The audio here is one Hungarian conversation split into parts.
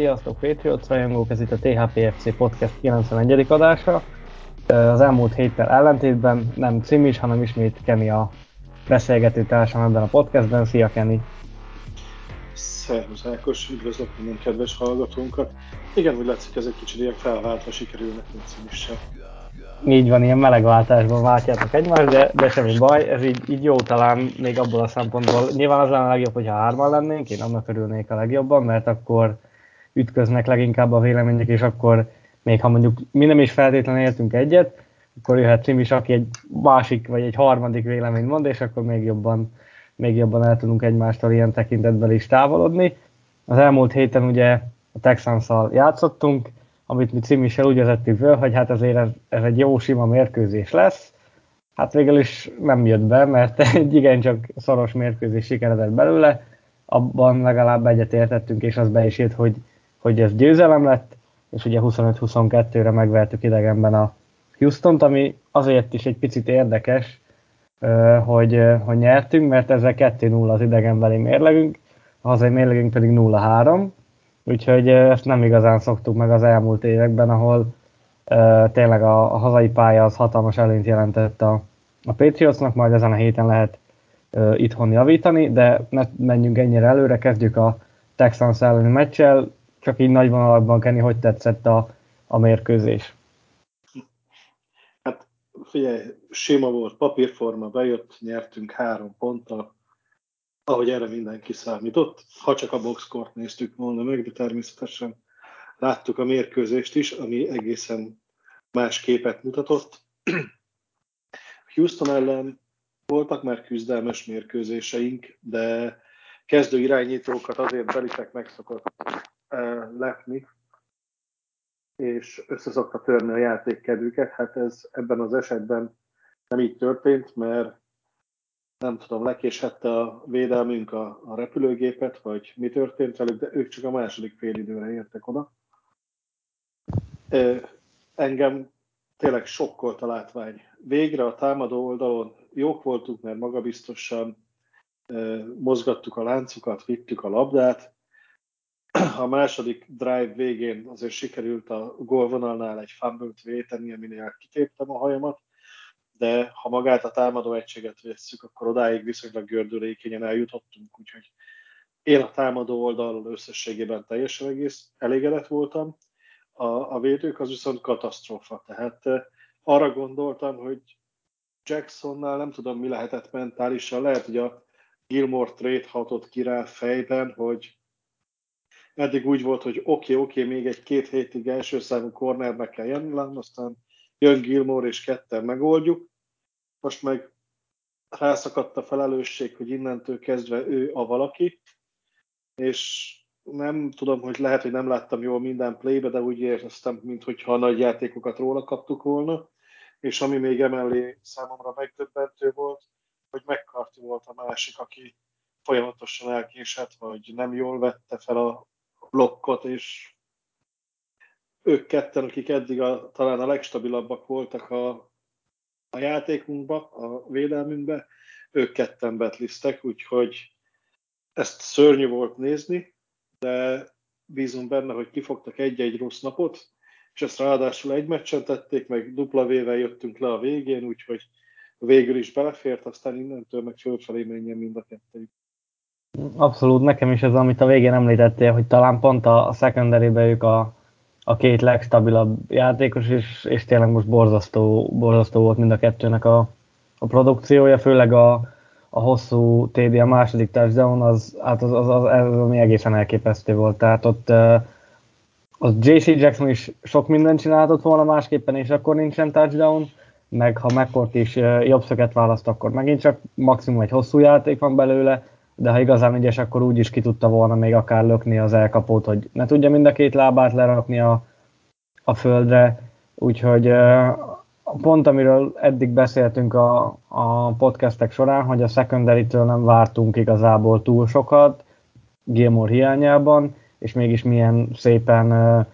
Sziasztok Patriots rajongók, ez itt a THPFC Podcast 91. adása. Az elmúlt héttel ellentétben nem Cim is, hanem ismét Kenny a beszélgető társam ebben a podcastben. Szia Kenny! Szervusz Ákos, üdvözlök minden kedves hallgatónkat. Igen, úgy látszik, ez egy kicsit ilyen felváltva sikerülnek, mint Cim is sem. Így van, ilyen melegváltásban váltjátok egymást, de, de semmi baj, ez így, így jó talán még abból a szempontból. Nyilván az lenne a legjobb, hogyha hárman lennénk, én annak örülnék a legjobban, mert akkor ütköznek leginkább a vélemények, és akkor még ha mondjuk mi nem is feltétlenül értünk egyet, akkor jöhet Cim is, aki egy másik vagy egy harmadik véleményt mond, és akkor még jobban, még jobban el tudunk egymástól ilyen tekintetben is távolodni. Az elmúlt héten ugye a texans játszottunk, amit mi Cim is úgy föl, hogy hát azért ez, ez egy jó sima mérkőzés lesz. Hát végül is nem jött be, mert egy igencsak szoros mérkőzés sikeredett belőle, abban legalább egyetértettünk, és az be is jött, hogy hogy ez győzelem lett, és ugye 25-22-re megvertük idegenben a Houston-t, ami azért is egy picit érdekes, hogy, hogy nyertünk, mert ezzel 2-0 az idegenbeli mérlegünk, a hazai mérlegünk pedig 0-3, úgyhogy ezt nem igazán szoktuk meg az elmúlt években, ahol tényleg a, a hazai pálya az hatalmas előnyt jelentett a, a Patriotsnak, majd ezen a héten lehet itthon javítani, de ne menjünk ennyire előre, kezdjük a Texans elleni meccsel, csak így nagy vonalakban kenni, hogy tetszett a, a mérkőzés? Hát figyelj, sima volt, papírforma, bejött, nyertünk három ponttal, ahogy erre mindenki számított. Ha csak a boxkort néztük volna meg, de természetesen láttuk a mérkőzést is, ami egészen más képet mutatott. Houston ellen voltak már küzdelmes mérkőzéseink, de kezdő irányítókat azért Belitek megszokott lepni, és összeszokta törni a játékkedvüket. Hát ez ebben az esetben nem így történt, mert nem tudom, lekéshette a védelmünk a, a repülőgépet, vagy mi történt velük, de ők csak a második fél időre értek oda. Engem tényleg sokkolt a látvány. Végre a támadó oldalon jók voltunk, mert magabiztosan mozgattuk a láncukat, vittük a labdát, a második drive végén azért sikerült a gólvonalnál egy fumble-t véteni, aminél kitéptem a hajamat, de ha magát a támadó egységet vesszük, akkor odáig viszonylag gördülékenyen eljutottunk, úgyhogy én a támadó oldalról összességében teljesen egész elégedett voltam. A, a védők az viszont katasztrófa, tehát eh, arra gondoltam, hogy Jacksonnál nem tudom, mi lehetett mentálisan, lehet, hogy a Gilmore trade hatott ki rá fejben, hogy eddig úgy volt, hogy oké, okay, oké, okay, még egy-két hétig első számú cornernek kell jönni, aztán jön Gilmore és ketten megoldjuk. Most meg rászakadt a felelősség, hogy innentől kezdve ő a valaki, és nem tudom, hogy lehet, hogy nem láttam jól minden playbe, de úgy éreztem, mintha a nagy játékokat róla kaptuk volna, és ami még emellé számomra megdöbbentő volt, hogy McCarthy volt a másik, aki folyamatosan elkésett, vagy nem jól vette fel a blokkot, és ők ketten, akik eddig a, talán a legstabilabbak voltak a, a játékunkba, a védelmünkbe, ők ketten betlisztek, úgyhogy ezt szörnyű volt nézni, de bízunk benne, hogy kifogtak egy-egy rossz napot, és ezt ráadásul egy meccsen tették, meg dupla vével jöttünk le a végén, úgyhogy végül is belefért, aztán innentől meg fölfelé menjen mind a kettőjük. Abszolút, nekem is ez, amit a végén említettél, hogy talán pont a, secondary ők a, a két legstabilabb játékos, és, és tényleg most borzasztó, borzasztó volt mind a kettőnek a, a produkciója, főleg a, a hosszú TD, a második touchdown, az, hát az, az, az, az, ami egészen elképesztő volt. Tehát ott az JC Jackson is sok mindent csinálhatott volna másképpen, és akkor nincsen touchdown, meg ha McCourt is jobb szöget választ, akkor megint csak maximum egy hosszú játék van belőle, de ha igazán ügyes, akkor úgy is ki tudta volna még akár lökni az elkapót, hogy ne tudja mind a két lábát lerakni a, a földre, úgyhogy pont amiről eddig beszéltünk a, a podcastek során, hogy a secondary nem vártunk igazából túl sokat, Gilmore hiányában, és mégis milyen szépen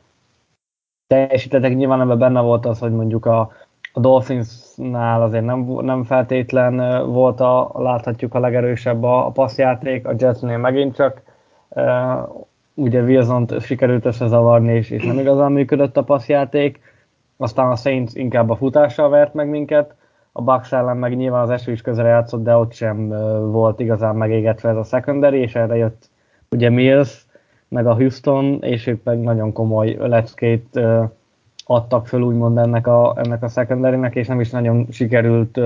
teljesítettek. Nyilván ebben benne volt az, hogy mondjuk a, a Dolphinsnál azért nem, nem feltétlen volt a, láthatjuk a legerősebb a, a passzjáték, a Jetsnél megint csak. Uh, ugye wilson sikerült összezavarni, és, és nem igazán működött a passzjáték, aztán a Saints inkább a futással vert meg minket, a Bucks ellen meg nyilván az eső is közre játszott, de ott sem volt igazán megégetve ez a secondary, és erre jött ugye Mills, meg a Houston, és ők meg nagyon komoly leckét adtak föl úgymond ennek a, ennek a secondary és nem is nagyon sikerült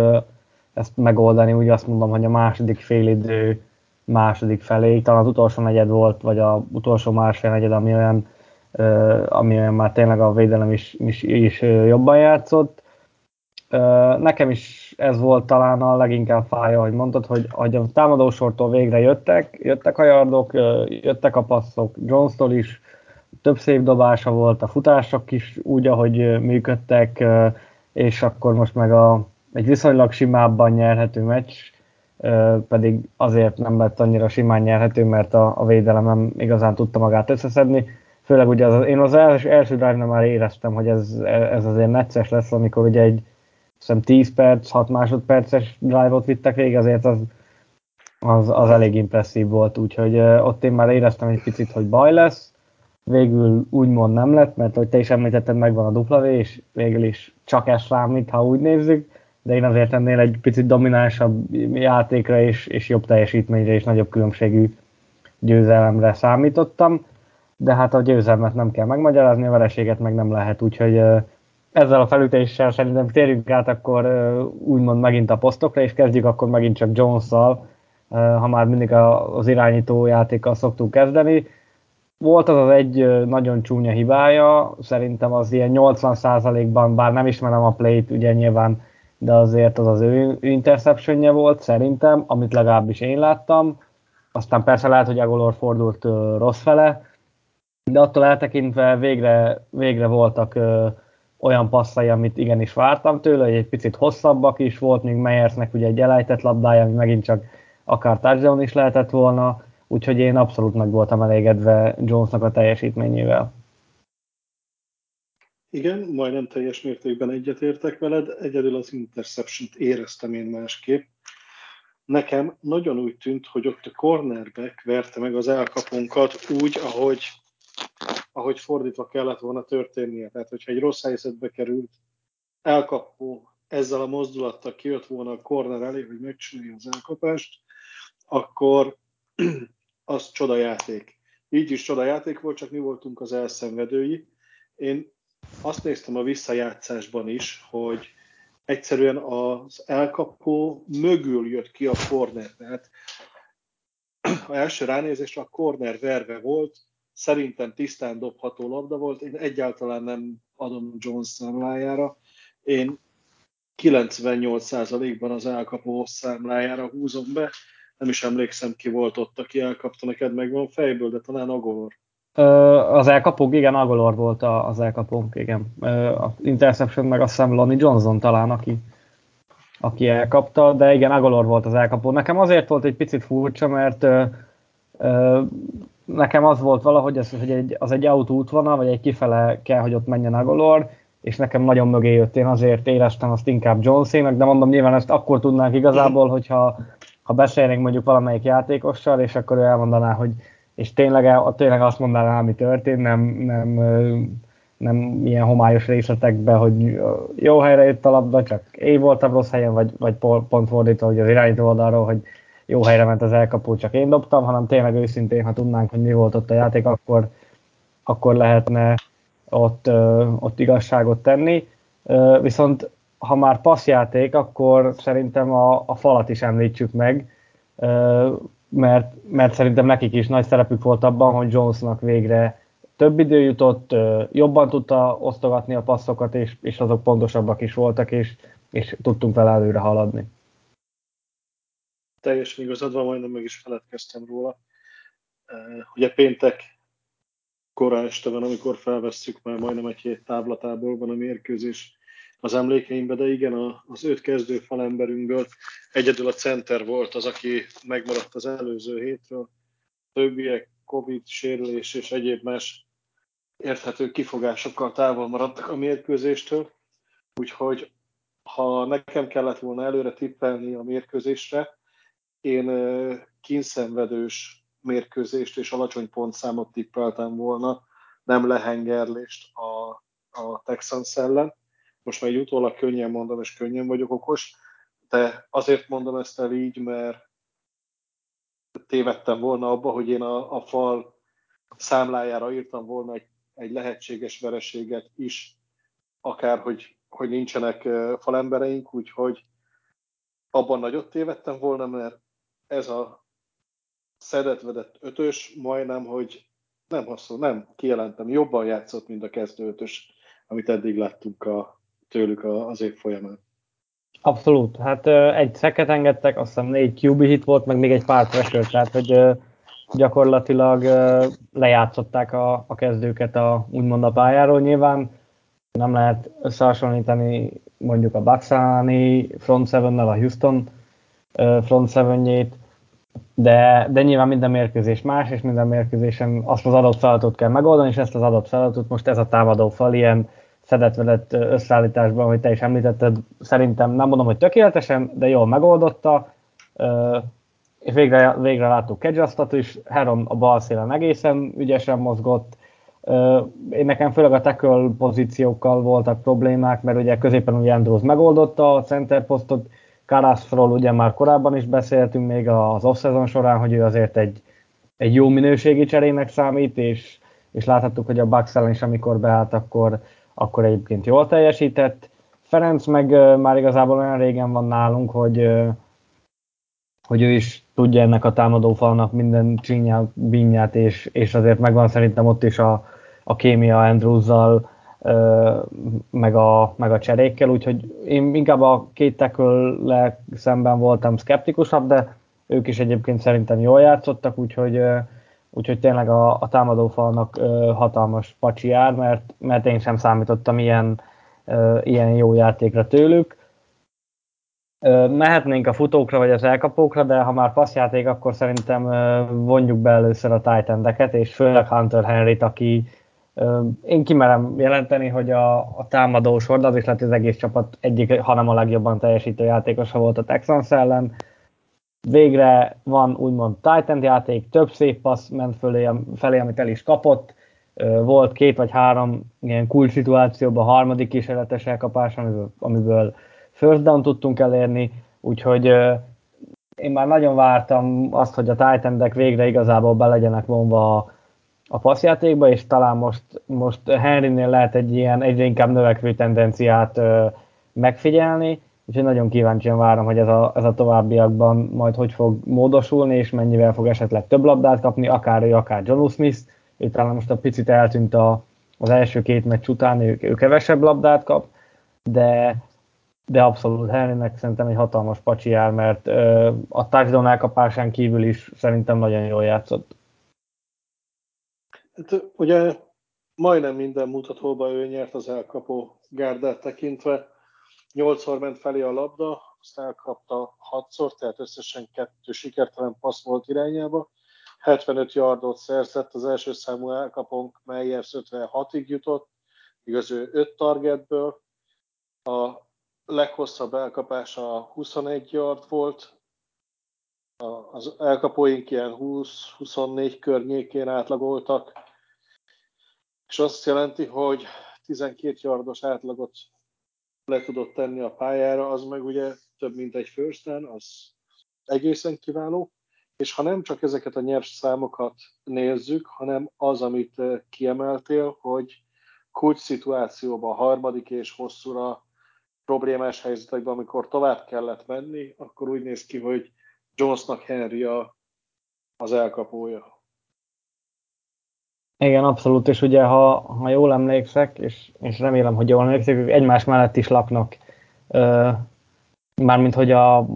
ezt megoldani, úgy azt mondom, hogy a második félidő második felé, talán az utolsó negyed volt, vagy a utolsó másfél negyed, ami olyan, ami olyan már tényleg a védelem is, is, is jobban játszott. Nekem is ez volt talán a leginkább fája, hogy mondtad, hogy, hogy a támadósortól végre jöttek, jöttek a yardok, jöttek a passzok, Jones-tól is több szép dobása volt, a futások is úgy, ahogy működtek, és akkor most meg a, egy viszonylag simábban nyerhető meccs, pedig azért nem lett annyira simán nyerhető, mert a, a védelem nem igazán tudta magát összeszedni. Főleg ugye az, én az első, első drive már éreztem, hogy ez, ez azért necces lesz, amikor ugye egy hiszem 10 perc, 6 másodperces drive-ot vittek végig, azért az, az, az elég impresszív volt, úgyhogy ott én már éreztem egy picit, hogy baj lesz. Végül úgymond nem lett, mert hogy te is említetted, megvan a W, és végül is csak ez számít, ha úgy nézzük, de én azért ennél egy picit dominánsabb játékra és, és jobb teljesítményre és nagyobb különbségű győzelemre számítottam, de hát a győzelmet nem kell megmagyarázni, a vereséget meg nem lehet, úgyhogy ezzel a felütéssel szerintem térjünk át akkor úgymond megint a posztokra, és kezdjük akkor megint csak Jones-szal, ha már mindig az irányító játékkal szoktunk kezdeni. Volt az az egy nagyon csúnya hibája, szerintem az ilyen 80%-ban, bár nem ismerem a play-t, ugye nyilván, de azért az az ő interceptionje volt, szerintem, amit legalábbis én láttam. Aztán persze lehet, hogy Agolor fordult rossz fele, de attól eltekintve végre, végre voltak olyan passzai, amit igenis vártam tőle, hogy egy picit hosszabbak is volt, még Meyersnek ugye egy elejtett labdája, ami megint csak akár touchdown is lehetett volna, úgyhogy én abszolút meg voltam elégedve Jonesnak a teljesítményével. Igen, majdnem teljes mértékben egyetértek veled, egyedül az interception-t éreztem én másképp. Nekem nagyon úgy tűnt, hogy ott a cornerback verte meg az elkapunkat úgy, ahogy ahogy fordítva kellett volna történnie. Tehát, hogyha egy rossz helyzetbe került, elkapó ezzel a mozdulattal kijött volna a corner elé, hogy megcsinálja az elkapást, akkor az csodajáték. Így is csodajáték volt, csak mi voltunk az elszenvedői. Én azt néztem a visszajátszásban is, hogy egyszerűen az elkapó mögül jött ki a corner. Tehát a első ránézésre a corner verve volt, szerintem tisztán dobható labda volt, én egyáltalán nem adom Jones számlájára, én 98%-ban az elkapó számlájára húzom be, nem is emlékszem ki volt ott, aki elkapta neked megvan fejből, de talán Agolor. Az elkapók, igen, Agolor volt az elkapónk, igen. Az Interception meg azt hiszem Lonnie Johnson talán, aki, aki elkapta, de igen, Agolor volt az elkapó. Nekem azért volt egy picit furcsa, mert nekem az volt valahogy, az, hogy egy, az egy autóútvonal, vagy egy kifele kell, hogy ott menjen a golor, és nekem nagyon mögé jött, én azért éreztem azt inkább Jonesének, de mondom, nyilván ezt akkor tudnánk igazából, hogyha ha beszélnénk mondjuk valamelyik játékossal, és akkor ő elmondaná, hogy és tényleg, tényleg azt mondaná, ami történt, nem, nem, nem ilyen homályos részletekben, hogy jó helyre jött a labda, csak én voltam rossz helyen, vagy, vagy pont fordítva, hogy az irányító oldalról, hogy jó helyre ment az elkapó, csak én dobtam, hanem tényleg őszintén, ha tudnánk, hogy mi volt ott a játék, akkor, akkor lehetne ott, ott igazságot tenni. Viszont ha már passzjáték, akkor szerintem a, a falat is említsük meg, mert, mert szerintem nekik is nagy szerepük volt abban, hogy Jonesnak végre több idő jutott, jobban tudta osztogatni a passzokat, és, és azok pontosabbak is voltak, és és tudtunk vele előre haladni. Teljesen igazad van, majdnem meg is feledkeztem róla. Ugye péntek korán este van, amikor felvesszük, már majdnem egy hét távlatából van a mérkőzés az emlékeimben, de igen, az öt kezdő falemberünkből egyedül a center volt az, aki megmaradt az előző hétről. Többiek Covid, sérülés és egyéb más érthető kifogásokkal távol maradtak a mérkőzéstől, úgyhogy ha nekem kellett volna előre tippelni a mérkőzésre, én kínszenvedős mérkőzést és alacsony pontszámot tippeltem volna, nem lehengerlést a, a Texans ellen. Most már egy utólag könnyen mondom, és könnyen vagyok okos, de azért mondom ezt el így, mert tévedtem volna abba, hogy én a, a fal számlájára írtam volna egy, egy lehetséges vereséget is, akár hogy, hogy nincsenek falembereink, úgyhogy abban nagyot tévedtem volna, mert ez a szedetvedett ötös majdnem, hogy nem hosszú, nem, kijelentem, jobban játszott, mint a kezdő ötös, amit eddig láttunk a, tőlük az év folyamán. Abszolút. Hát egy szeket engedtek, azt hiszem négy QB hit volt, meg még egy pár pressure, tehát hogy gyakorlatilag lejátszották a, a kezdőket a, úgymond a pályáról. Nyilván nem lehet összehasonlítani mondjuk a Baxani front 7 a Houston front 7 de, de nyilván minden mérkőzés más, és minden mérkőzésen azt az adott feladatot kell megoldani, és ezt az adott feladatot most ez a támadó fal ilyen szedett összeállításban, hogy te is említetted, szerintem nem mondom, hogy tökéletesen, de jól megoldotta, és végre, végre láttuk Kedjasztat is, Heron a bal szélen egészen ügyesen mozgott, én nekem főleg a tackle pozíciókkal voltak problémák, mert ugye középen ugye Andrews megoldotta a center posztot, Karaszról ugye már korábban is beszéltünk még az off-season során, hogy ő azért egy, egy jó minőségi cserének számít, és, és láthattuk, hogy a Bucks ellen is, amikor beállt, akkor, akkor egyébként jól teljesített. Ferenc meg már igazából olyan régen van nálunk, hogy, hogy ő is tudja ennek a támadófalnak minden csinyát, bínyát, és, és azért megvan szerintem ott is a, a kémia Andrews-zal, meg a, meg a cserékkel, úgyhogy én inkább a két tackle szemben voltam szkeptikusabb, de ők is egyébként szerintem jól játszottak, úgyhogy, úgyhogy tényleg a, a támadófalnak hatalmas pacsi jár, mert, mert én sem számítottam ilyen, ilyen jó játékra tőlük. Mehetnénk a futókra vagy az elkapókra, de ha már passzjáték, akkor szerintem vonjuk be először a titan és főleg Hunter Henryt, aki, én kimerem jelenteni, hogy a, a támadó sor, az is hogy az egész csapat egyik, hanem a legjobban teljesítő játékosa volt a Texans ellen. Végre van úgymond Titan játék, több szép passz ment fölé, felé, amit el is kapott. Volt két vagy három ilyen kulcs szituációban, harmadik kísérletes elkapás, amiből, amiből first down tudtunk elérni, úgyhogy én már nagyon vártam azt, hogy a Titan végre igazából be legyenek vonva a a passzjátékba, és talán most, most Henrynél lehet egy ilyen egyre inkább növekvő tendenciát megfigyelni, úgyhogy nagyon kíváncsian várom, hogy ez a, ez a továbbiakban majd hogy fog módosulni, és mennyivel fog esetleg több labdát kapni, akár ő, akár John Smith, ő talán most a picit eltűnt a, az első két meccs után, ő, ő kevesebb labdát kap, de, de abszolút Henrynek szerintem egy hatalmas pacsi jár, mert ö, a touchdown elkapásán kívül is szerintem nagyon jól játszott. Hát, ugye majdnem minden mutatóban ő nyert az elkapó gárdát tekintve. Nyolcszor ment felé a labda, azt elkapta hatszor, tehát összesen kettő sikertelen passz volt irányába. 75 yardot szerzett, az első számú elkapónk Meyers 56-ig jutott, igaz ő 5 targetből. A leghosszabb elkapása 21 yard volt, az elkapóink ilyen 20-24 környékén átlagoltak, és azt jelenti, hogy 12 yardos átlagot le tudott tenni a pályára, az meg ugye több mint egy first down, az egészen kiváló, és ha nem csak ezeket a nyers számokat nézzük, hanem az, amit eh, kiemeltél, hogy kulcs szituációban, harmadik és hosszúra problémás helyzetekben, amikor tovább kellett menni, akkor úgy néz ki, hogy Jonesnak Henry a, az elkapója. Igen, abszolút, és ugye ha, ha jól emlékszek, és, és remélem, hogy jól emlékszek, ők egymás mellett is laknak mármint hogy a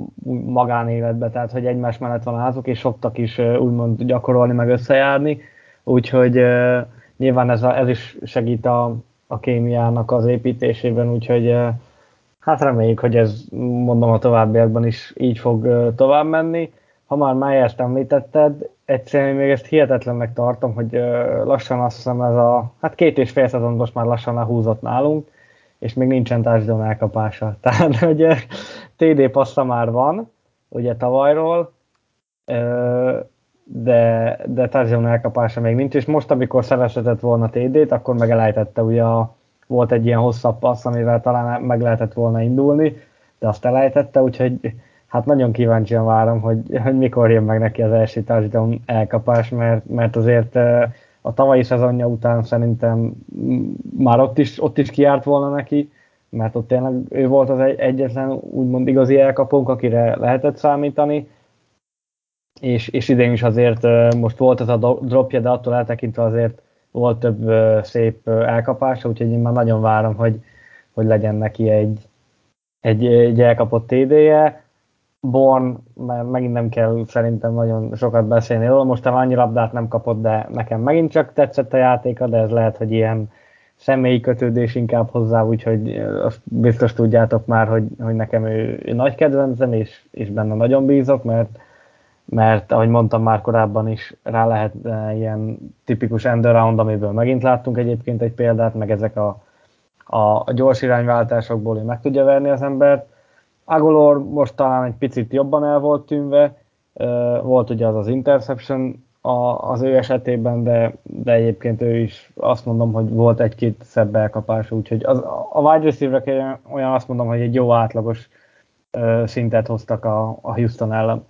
magánéletbe, tehát hogy egymás mellett van házuk, és szoktak is úgymond gyakorolni, meg összejárni, úgyhogy nyilván ez, a, ez is segít a, a kémiának az építésében, úgyhogy hát reméljük, hogy ez mondom a továbbiakban is így fog tovább menni. Ha már Myers-t említetted, egyszerűen még ezt hihetetlennek tartom, hogy lassan azt hiszem ez a, hát két és fél szezon most már lassan lehúzott nálunk, és még nincsen társadalom elkapása. Tehát, hogy TD passza már van, ugye tavalyról, de, de társadalom elkapása még nincs, és most, amikor szerezhetett volna TD-t, akkor meg elejtette, ugye volt egy ilyen hosszabb passz, amivel talán meg lehetett volna indulni, de azt elejtette, úgyhogy hát nagyon kíváncsian várom, hogy, hogy mikor jön meg neki az első társadalom elkapás, mert, mert azért a tavalyi szezonja után szerintem már ott is, ott is kiárt volna neki, mert ott tényleg ő volt az egyetlen úgymond igazi elkapónk, akire lehetett számítani, és, és idén is azért most volt ez a dropja, de attól eltekintve azért volt több szép elkapása, úgyhogy én már nagyon várom, hogy, hogy legyen neki egy, egy, egy elkapott TD-je. Born, mert megint nem kell szerintem nagyon sokat beszélni róla, most annyi labdát nem kapott, de nekem megint csak tetszett a játéka, de ez lehet, hogy ilyen személyi kötődés inkább hozzá, úgyhogy azt biztos tudjátok már, hogy, hogy nekem ő, ő nagy kedvencem, és, és benne nagyon bízok, mert, mert ahogy mondtam már korábban is, rá lehet ilyen tipikus endaround, amiből megint láttunk egyébként egy példát, meg ezek a, a, a gyors irányváltásokból ő meg tudja verni az embert, Agolor most talán egy picit jobban el volt tűnve, volt ugye az az interception az ő esetében, de, de egyébként ő is azt mondom, hogy volt egy-két szebb elkapás, úgyhogy az, a wide receiver olyan azt mondom, hogy egy jó átlagos szintet hoztak a, a Houston ellen.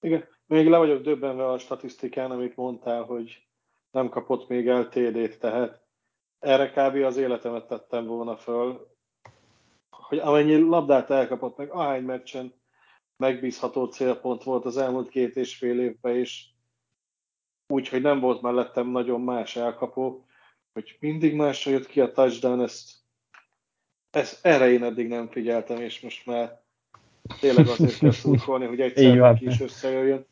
Igen, még le vagyok döbbenve a statisztikán, amit mondtál, hogy nem kapott még el TD-t, tehát erre kb. az életemet tettem volna föl, hogy amennyi labdát elkapott meg, ahány meccsen megbízható célpont volt az elmúlt két és fél évben is, úgyhogy nem volt mellettem nagyon más elkapó, hogy mindig másra jött ki a touchdown, ezt, ezt erre én eddig nem figyeltem, és most már tényleg azért kell szurkolni, hogy egyszer neki is összejöjjön.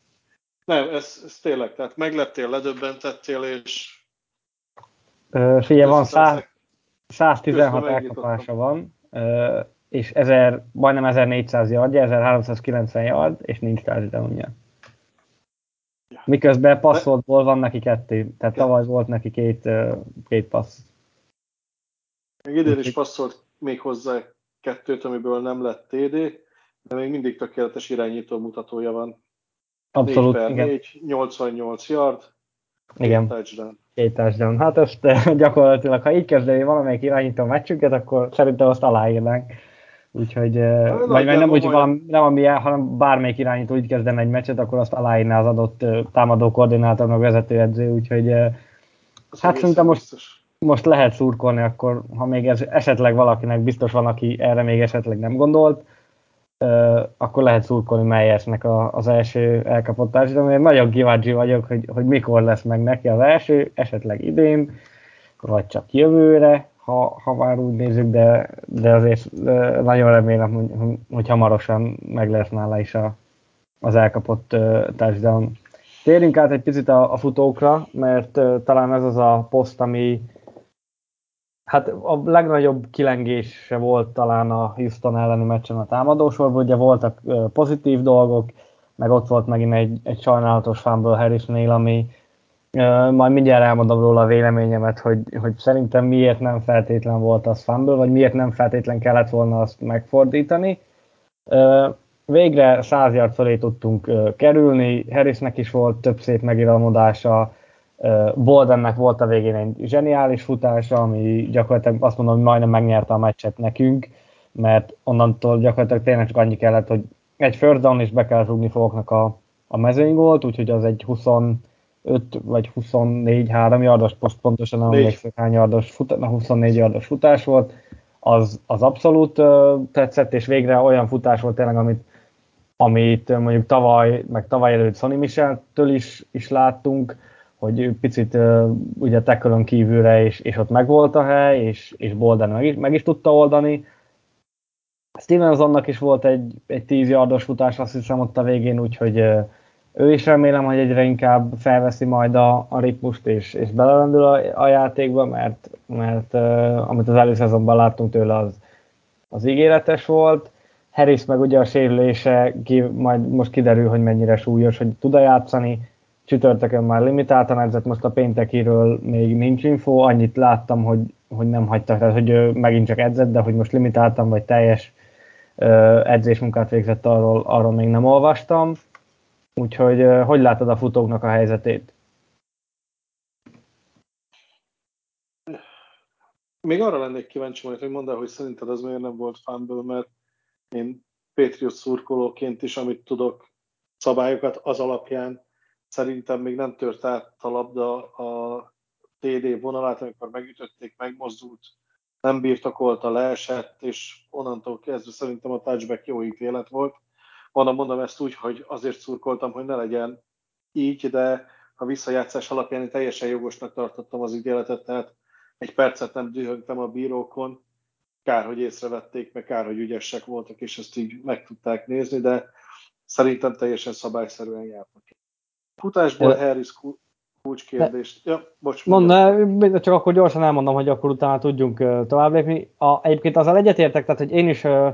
Nem, ez, ez tényleg, tehát meglettél, ledöbbentettél, és... Figyelj, van 100, 116 elkapása van, és 1000, majdnem 1400 yardja, 1390 yard, és nincs touchdownja. Miközben passzoltból van neki kettő, tehát tavaly volt neki két, két passz. Még idén is passzolt még hozzá kettőt, amiből nem lett TD, de még mindig tökéletes irányító mutatója van. Abszolút, 4 per igen. 4, 88 yard, igen. touchdown. Két touchdown. Hát ezt gyakorlatilag, ha így kezdeni valamelyik irányító meccsünket, akkor szerintem azt aláírnánk. Úgyhogy, Na, vagy nem úgy, valami, nem ami, hanem bármelyik irányító úgy kezdene egy meccset, akkor azt aláírná az adott támadó koordinátor, meg vezetőedző, úgyhogy Azt hát szerintem most, most lehet szurkolni, akkor ha még ez esetleg valakinek biztos van, aki erre még esetleg nem gondolt, akkor lehet szurkolni Meyersnek az első elkapott társadalom. Én nagyon kíváncsi vagyok, hogy, hogy mikor lesz meg neki az első, esetleg idén, vagy csak jövőre, ha, ha már úgy nézzük, de, de azért nagyon remélem, hogy, hogy hamarosan meg lesz nála is a, az elkapott touchdown. Térjünk át egy picit a, a futókra, mert talán ez az a poszt, ami hát a legnagyobb kilengése volt talán a Houston elleni meccsen a támadósorban, ugye voltak pozitív dolgok, meg ott volt megint egy, egy sajnálatos fumble Harrisnél, ami, majd mindjárt elmondom róla a véleményemet, hogy, hogy szerintem miért nem feltétlen volt az fumble, vagy miért nem feltétlen kellett volna azt megfordítani. Végre 100 yard fölé tudtunk kerülni, Harrisnek is volt több szép megiramodása, Boldennek volt a végén egy zseniális futása, ami gyakorlatilag azt mondom, hogy majdnem megnyerte a meccset nekünk, mert onnantól gyakorlatilag tényleg csak annyi kellett, hogy egy first down és be kell rúgni fogoknak a, a mezőny volt, úgyhogy az egy 20 5 vagy 24 3 yardos, post pontosan nem emlékszem hány yardos futás, 24 yardos futás volt, az, az abszolút uh, tetszett, és végre olyan futás volt tényleg, amit, amit mondjuk tavaly, meg tavaly előtt Sonny Michel-től is, is láttunk, hogy picit ugye tekölön kívülre, és, és ott megvolt a hely, és, és Bolden meg is, meg is tudta oldani. Stevensonnak is volt egy, egy 10 yardos futás, azt hiszem ott a végén, úgyhogy ő is remélem, hogy egyre inkább felveszi majd a, a ritmust, és, és belelendül a, a játékba, mert, mert uh, amit az előszezonban láttunk tőle, az, az ígéretes volt. Harris meg ugye a sérülése, ki, majd most kiderül, hogy mennyire súlyos, hogy tud-e játszani. Csütörtökön már limitáltan edzett, most a péntekiről még nincs info, annyit láttam, hogy, hogy nem hagytak, tehát hogy megint csak edzett, de hogy most limitáltan vagy teljes edzésmunkát végzett, arról, arról még nem olvastam. Úgyhogy hogy látod a futóknak a helyzetét? Még arra lennék kíváncsi majd, hogy mondd hogy szerinted az miért nem volt fánből, mert én Patriot szurkolóként is, amit tudok szabályokat, az alapján szerintem még nem tört át a labda a TD vonalát, amikor megütötték, megmozdult, nem birtokolta, leesett, és onnantól kezdve szerintem a touchback jó ítélet volt. Mondom, mondom ezt úgy, hogy azért szurkoltam, hogy ne legyen így, de a visszajátszás alapján én teljesen jogosnak tartottam az ítéletet, tehát egy percet nem dühöngtem a bírókon, kár, hogy észrevették, meg kár, hogy ügyesek voltak, és ezt így meg tudták nézni, de szerintem teljesen szabályszerűen jártak. Futásból ja. Harris kulcskérdést. Ja, bocs. Mondd, csak akkor gyorsan elmondom, hogy akkor utána tudjunk tovább lépni. A, egyébként azzal egyetértek, tehát hogy én is uh,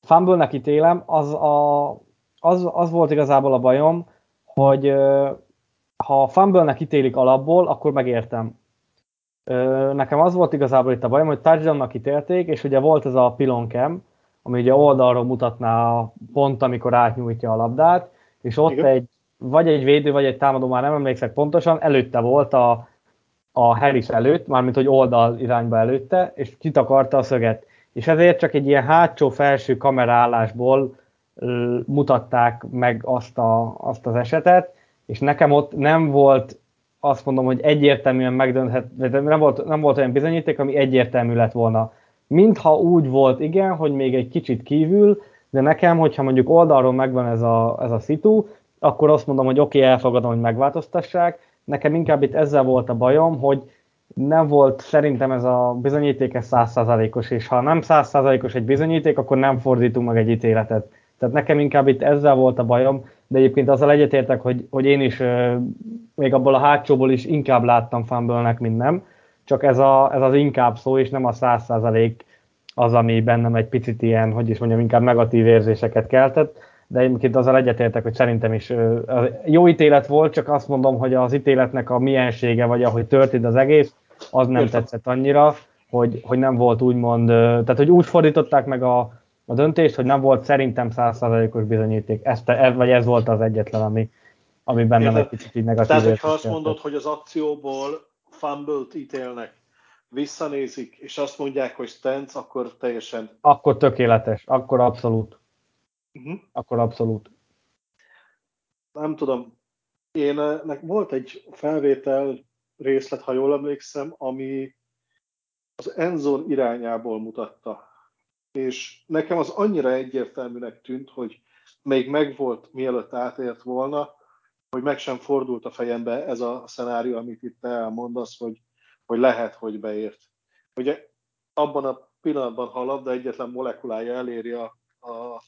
fumble-nek ítélem, az, a, az, az volt igazából a bajom, hogy uh, ha fumble-nek ítélik alapból, akkor megértem nekem az volt igazából itt a bajom, hogy touchdownnak ítélték, és ugye volt ez a cam, ami ugye oldalról mutatná a pont, amikor átnyújtja a labdát, és ott Igen. egy, vagy egy védő, vagy egy támadó, már nem emlékszek pontosan, előtte volt a, a Harris előtt, mármint hogy oldal irányba előtte, és kitakarta a szöget. És ezért csak egy ilyen hátsó-felső kameraállásból mutatták meg azt, a, azt az esetet, és nekem ott nem volt azt mondom, hogy egyértelműen megdönthet, nem volt, nem volt olyan bizonyíték, ami egyértelmű lett volna. Mintha úgy volt, igen, hogy még egy kicsit kívül, de nekem, hogyha mondjuk oldalról megvan ez a, ez a szitu, akkor azt mondom, hogy oké, okay, elfogadom, hogy megváltoztassák. Nekem inkább itt ezzel volt a bajom, hogy nem volt szerintem ez a bizonyíték ez százszázalékos, és ha nem százszázalékos egy bizonyíték, akkor nem fordítunk meg egy ítéletet. Tehát nekem inkább itt ezzel volt a bajom, de egyébként azzal egyetértek, hogy, hogy én is még abból a hátsóból is inkább láttam fumble mint nem, csak ez, a, ez az inkább szó, és nem a száz százalék az, ami bennem egy picit ilyen, hogy is mondjam, inkább negatív érzéseket keltett, de egyébként azzal egyetértek, hogy szerintem is jó ítélet volt, csak azt mondom, hogy az ítéletnek a miensége, vagy ahogy történt az egész, az nem Értem. tetszett annyira, hogy, hogy nem volt úgymond, tehát hogy úgy fordították meg a, a döntést, hogy nem volt szerintem százszázalékos bizonyíték. Ez, ez, vagy ez volt az egyetlen, ami, ami bennem egy kicsit így negatív. Tehát, hogyha azt mondod, hogy az akcióból fumble ítélnek, visszanézik, és azt mondják, hogy stance, akkor teljesen... Akkor tökéletes, akkor abszolút. Uh-huh. Akkor abszolút. Nem tudom. Én, nek volt egy felvétel részlet, ha jól emlékszem, ami az Enzon irányából mutatta és nekem az annyira egyértelműnek tűnt, hogy még megvolt, mielőtt átért volna, hogy meg sem fordult a fejembe ez a szenárió, amit itt elmondasz, hogy, hogy lehet, hogy beért. Ugye abban a pillanatban, ha a labda egyetlen molekulája eléri a, a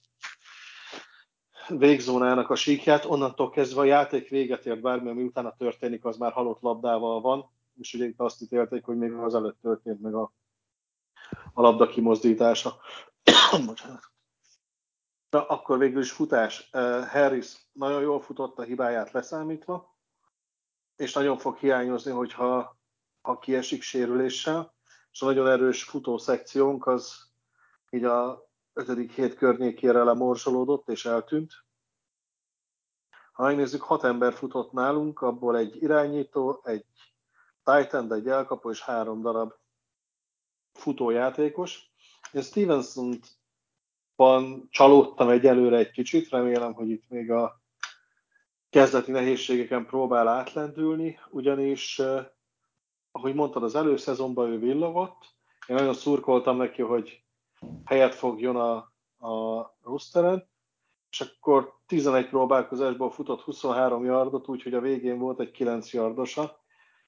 végzónának a síkját, onnantól kezdve a játék véget ért, bármi, ami utána történik, az már halott labdával van, és ugye itt azt ítélték, hogy még az előtt történt meg a a labda kimozdítása. Bocsánat. Na, akkor végül is futás. Harris nagyon jól futott a hibáját leszámítva, és nagyon fog hiányozni, hogyha ha kiesik sérüléssel, és a nagyon erős futó szekciónk az így a ötödik hét környékére lemorzsolódott és eltűnt. Ha megnézzük, hat ember futott nálunk, abból egy irányító, egy titan, egy elkapó és három darab futójátékos. Én stevenson van csalódtam egyelőre egy kicsit, remélem, hogy itt még a kezdeti nehézségeken próbál átlendülni, ugyanis, eh, ahogy mondtad, az előszezonban ő villogott, én nagyon szurkoltam neki, hogy helyet fogjon a, a rosteren, és akkor 11 próbálkozásból futott 23 yardot, úgyhogy a végén volt egy 9 yardosa,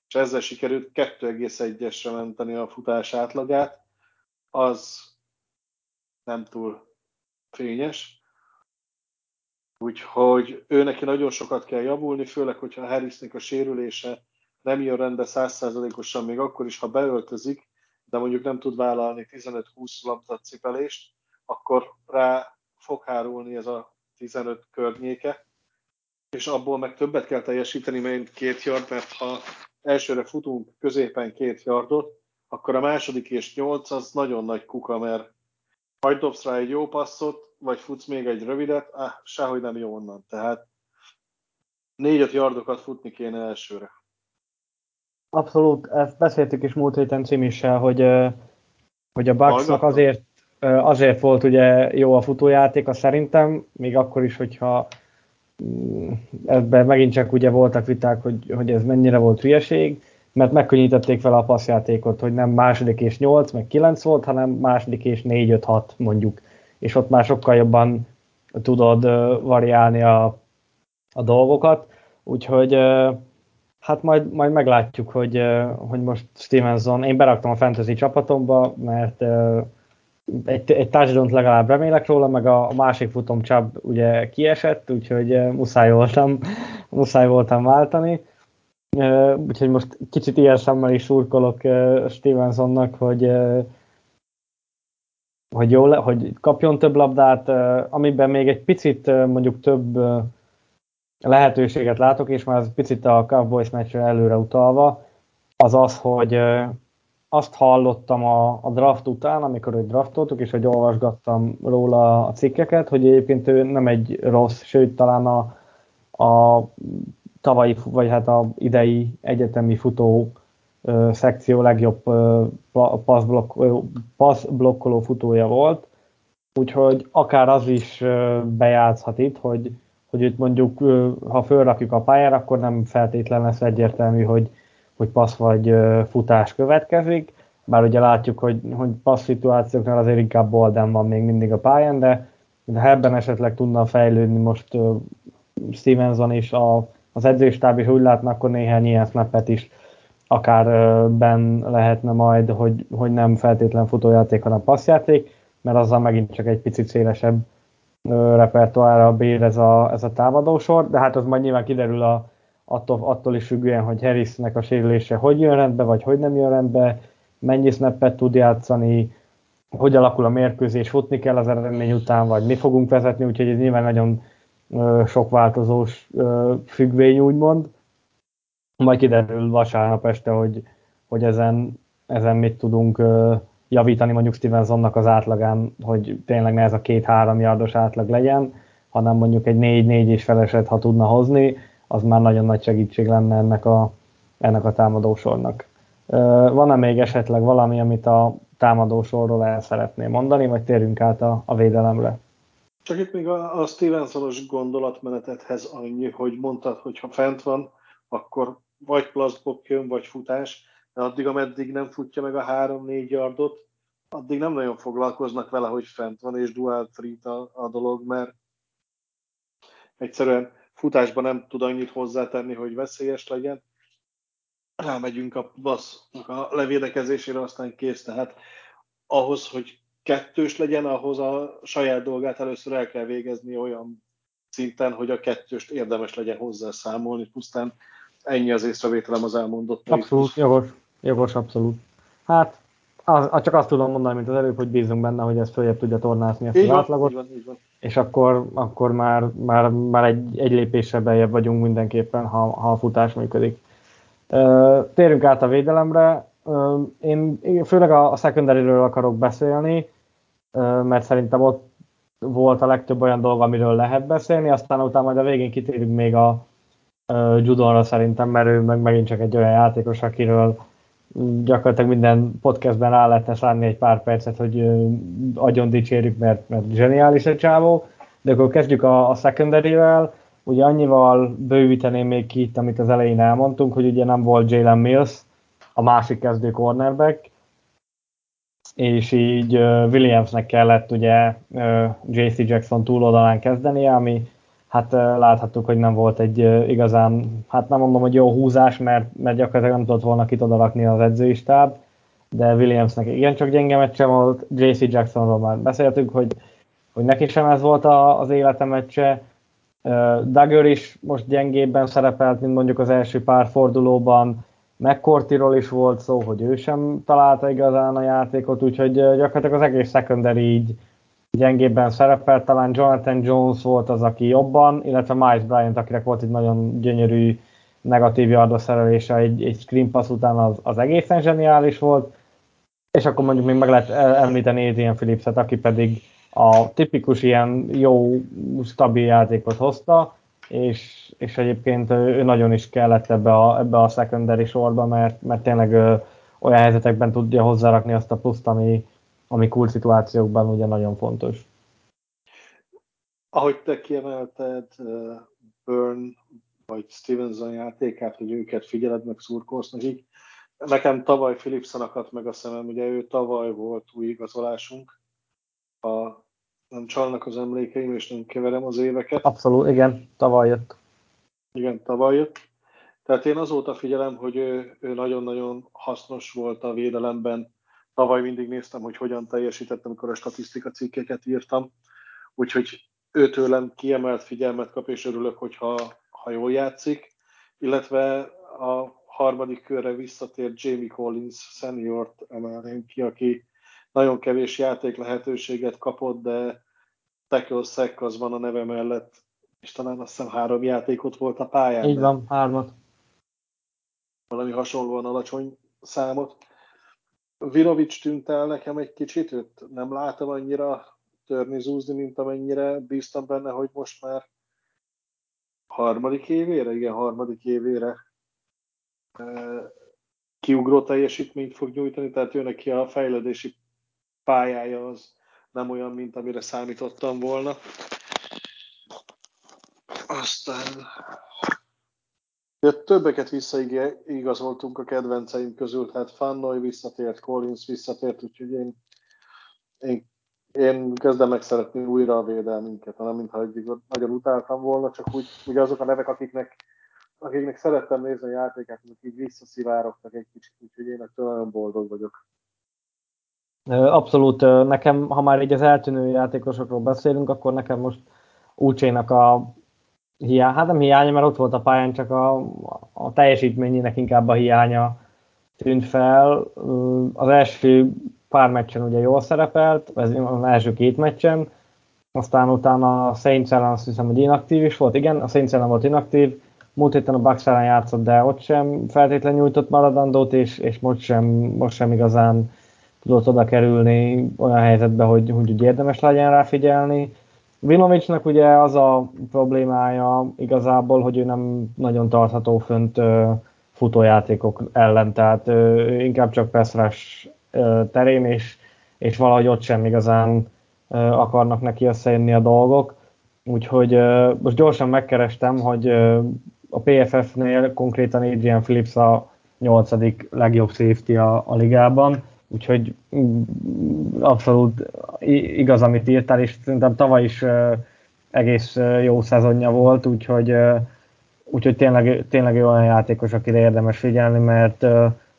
és ezzel sikerült 2,1-esre menteni a futás átlagát, az nem túl fényes. Úgyhogy ő neki nagyon sokat kell javulni, főleg, hogyha Harrisnek a sérülése nem jön rendbe százszázalékosan, még akkor is, ha beöltözik, de mondjuk nem tud vállalni 15-20 labdat cipelést, akkor rá fog hárulni ez a 15 környéke, és abból meg többet kell teljesíteni, mint két yard, mert ha elsőre futunk középen két yardot, akkor a második és nyolc az nagyon nagy kuka, mert majd dobsz rá egy jó passzot, vagy futsz még egy rövidet, ah, sehogy nem jó onnan. Tehát négy-öt yardokat futni kéne elsőre. Abszolút, ezt beszéltük is múlt héten Cimissel, hogy, hogy a Bucksnak azért, azért volt ugye jó a futójátéka szerintem, még akkor is, hogyha mm, ebben megint csak ugye voltak viták, hogy, hogy ez mennyire volt hülyeség, mert megkönnyítették fel a passzjátékot, hogy nem második és 8, meg 9 volt, hanem második és 4-5-6 mondjuk, és ott már sokkal jobban tudod variálni a, a dolgokat, úgyhogy hát majd, majd meglátjuk, hogy, hogy most Stevenson, én beraktam a fantasy csapatomba, mert egy, egy touchdown legalább remélek róla, meg a, a másik futom Chubb ugye kiesett, úgyhogy muszáj voltam, muszáj voltam váltani. Úgyhogy most kicsit ilyen szemmel is szurkolok Stevensonnak, hogy, hogy, jó, hogy kapjon több labdát, amiben még egy picit mondjuk több lehetőséget látok, és már ez picit a Cowboys meccsre előre utalva, az az, hogy azt hallottam a, a draft után, amikor őt draftoltuk, és hogy olvasgattam róla a cikkeket, hogy egyébként ő nem egy rossz, sőt talán a, a tavalyi, vagy hát a idei egyetemi futó ö, szekció legjobb ö, passzblokkoló futója volt, úgyhogy akár az is ö, bejátszhat itt, hogy, hogy itt mondjuk, ha fölrakjuk a pályára, akkor nem feltétlen lesz egyértelmű, hogy, hogy passz vagy futás következik, bár ugye látjuk, hogy, hogy passz szituációknál azért inkább Bolden van még mindig a pályán, de, de ha ebben esetleg tudna fejlődni most ö, Stevenson is a az edzőstáb is úgy látna, akkor néhány ilyen snappet is akár ben lehetne majd, hogy, hogy nem feltétlen futójáték, hanem passzjáték, mert azzal megint csak egy picit szélesebb repertoárra bír ez a, ez a támadósor, de hát az majd nyilván kiderül a, attól, attól is függően, hogy Harrisnek a sérülése hogy jön rendbe, vagy hogy nem jön rendbe, mennyi snappet tud játszani, hogy alakul a mérkőzés, futni kell az eredmény után, vagy mi fogunk vezetni, úgyhogy ez nyilván nagyon sok változós függvény, úgymond. Majd kiderül vasárnap este, hogy, hogy ezen, ezen mit tudunk javítani mondjuk Stevensonnak az átlagán, hogy tényleg ne ez a két-három yardos átlag legyen, hanem mondjuk egy négy-négy és feleset, ha tudna hozni, az már nagyon nagy segítség lenne ennek a, ennek a támadósornak. Van-e még esetleg valami, amit a támadósorról el szeretném mondani, vagy térjünk át a, a védelemre? Csak itt még a, a Stevensonos gondolatmenetethez annyi, hogy mondtad, hogy ha fent van, akkor vagy plastbok jön, vagy futás, addig, ameddig nem futja meg a 3-4 yardot, addig nem nagyon foglalkoznak vele, hogy fent van, és dual treat a, a dolog, mert egyszerűen futásban nem tud annyit hozzátenni, hogy veszélyes legyen. Rámegyünk a bassznak a levédekezésére, aztán kész. Tehát ahhoz, hogy kettős legyen, ahhoz a saját dolgát először el kell végezni olyan szinten, hogy a kettőst érdemes legyen hozzá számolni, pusztán ennyi az észrevételem az elmondott. Abszolút, jogos, jogos, abszolút. Hát, az, csak azt tudom mondani, mint az előbb, hogy bízunk benne, hogy ez följebb tudja tornázni ezt így az van, átlagot, így van, így van. és akkor, akkor már, már, már egy, egy lépéssel beljebb vagyunk mindenképpen, ha, ha a futás működik. Térjünk át a védelemre. Én főleg a, a secondary akarok beszélni mert szerintem ott volt a legtöbb olyan dolog, amiről lehet beszélni, aztán utána majd a végén kitérünk még a Judonra szerintem, mert ő meg megint csak egy olyan játékos, akiről gyakorlatilag minden podcastben rá lehetne szállni egy pár percet, hogy agyon dicsérjük, mert, mert zseniális a csávó. De akkor kezdjük a, a secondary-vel. Ugye annyival bővíteném még ki itt, amit az elején elmondtunk, hogy ugye nem volt Jalen Mills, a másik kezdő cornerback, és így Williamsnek kellett ugye JC Jackson túloldalán kezdenie, ami hát láthattuk, hogy nem volt egy igazán, hát nem mondom, hogy jó húzás, mert, mert gyakorlatilag nem tudott volna kit odarakni az edzői stáb, de Williamsnek igencsak gyenge meccse volt, JC Jacksonról már beszéltünk, hogy, hogy neki sem ez volt a, az élete meccse, Dagger is most gyengébben szerepelt, mint mondjuk az első pár fordulóban, McCourtyról is volt szó, hogy ő sem találta igazán a játékot, úgyhogy gyakorlatilag az egész secondary így gyengébben szerepelt, talán Jonathan Jones volt az, aki jobban, illetve Miles Bryant, akinek volt egy nagyon gyönyörű negatív yarda szerelése egy, egy screen pass után az, az egészen zseniális volt, és akkor mondjuk még meg lehet említeni Adrian Phillipset, aki pedig a tipikus ilyen jó, stabil játékot hozta, és, és egyébként ő nagyon is kellett ebbe a, ebbe a secondary sorba, mert, mert tényleg olyan helyzetekben tudja hozzárakni azt a pluszt, ami, ami cool szituációkban ugye nagyon fontos. Ahogy te kiemelted uh, Burn vagy Stevenson játékát, hogy őket figyeled, meg szurkolsz nekik, nekem tavaly Philipson akadt meg a szemem, ugye ő tavaly volt új igazolásunk, a nem csalnak az emlékeim, és nem keverem az éveket. Abszolút, igen, tavaly jött. Igen, tavaly jött. Tehát én azóta figyelem, hogy ő, ő nagyon-nagyon hasznos volt a védelemben. Tavaly mindig néztem, hogy hogyan teljesítettem, amikor a statisztika cikkeket írtam. Úgyhogy őtőlem kiemelt figyelmet kap, és örülök, hogyha ha jól játszik. Illetve a harmadik körre visszatért Jamie Collins seniort emelném ki, aki nagyon kevés játék lehetőséget kapott, de tackle sack az van a neve mellett, és talán azt hiszem három játékot volt a pályán. Így van, hármat. Valami hasonlóan alacsony számot. Virovics tűnt el nekem egy kicsit, őt nem látom annyira törni, zúzni, mint amennyire bíztam benne, hogy most már harmadik évére, igen, harmadik évére kiugró teljesítményt fog nyújtani, tehát ő neki a fejlődési pályája az nem olyan, mint amire számítottam volna. Aztán többeket visszaigazoltunk a kedvenceim közül, tehát Fannoy visszatért, Collins visszatért, úgyhogy én, én, én kezdem meg szeretni újra a védelminket, hanem mintha eddig nagyon utáltam volna, csak úgy, ugye azok a nevek, akiknek, akiknek szerettem nézni a játékát, azok így visszaszivárogtak egy kicsit, úgyhogy én nagyon boldog vagyok. Abszolút, nekem, ha már így az eltűnő játékosokról beszélünk, akkor nekem most Úcsénak a hiány, hát nem hiánya, mert ott volt a pályán, csak a, a teljesítményének inkább a hiánya tűnt fel. Az első pár meccsen ugye jól szerepelt, az első két meccsen, aztán utána a Saints ellen azt hiszem, hogy inaktív is volt, igen, a Saints ellen volt inaktív, múlt héten a Bucks ellen játszott, de ott sem feltétlenül nyújtott maradandót, és, és most, sem, most sem igazán tudott oda kerülni olyan helyzetbe, hogy, hogy érdemes legyen rá figyelni. Vinovicsnak ugye az a problémája igazából, hogy ő nem nagyon tartható fönt futójátékok ellen, tehát inkább csak Peszrás terén, és, és valahogy ott sem igazán akarnak neki összejönni a dolgok. Úgyhogy most gyorsan megkerestem, hogy a PFF-nél konkrétan Adrian Phillips a nyolcadik legjobb safety a, a ligában, Úgyhogy mm, abszolút igaz, amit írtál, és szerintem tavaly is egész jó szezonja volt, úgyhogy, úgyhogy tényleg, tényleg olyan játékos, akire érdemes figyelni, mert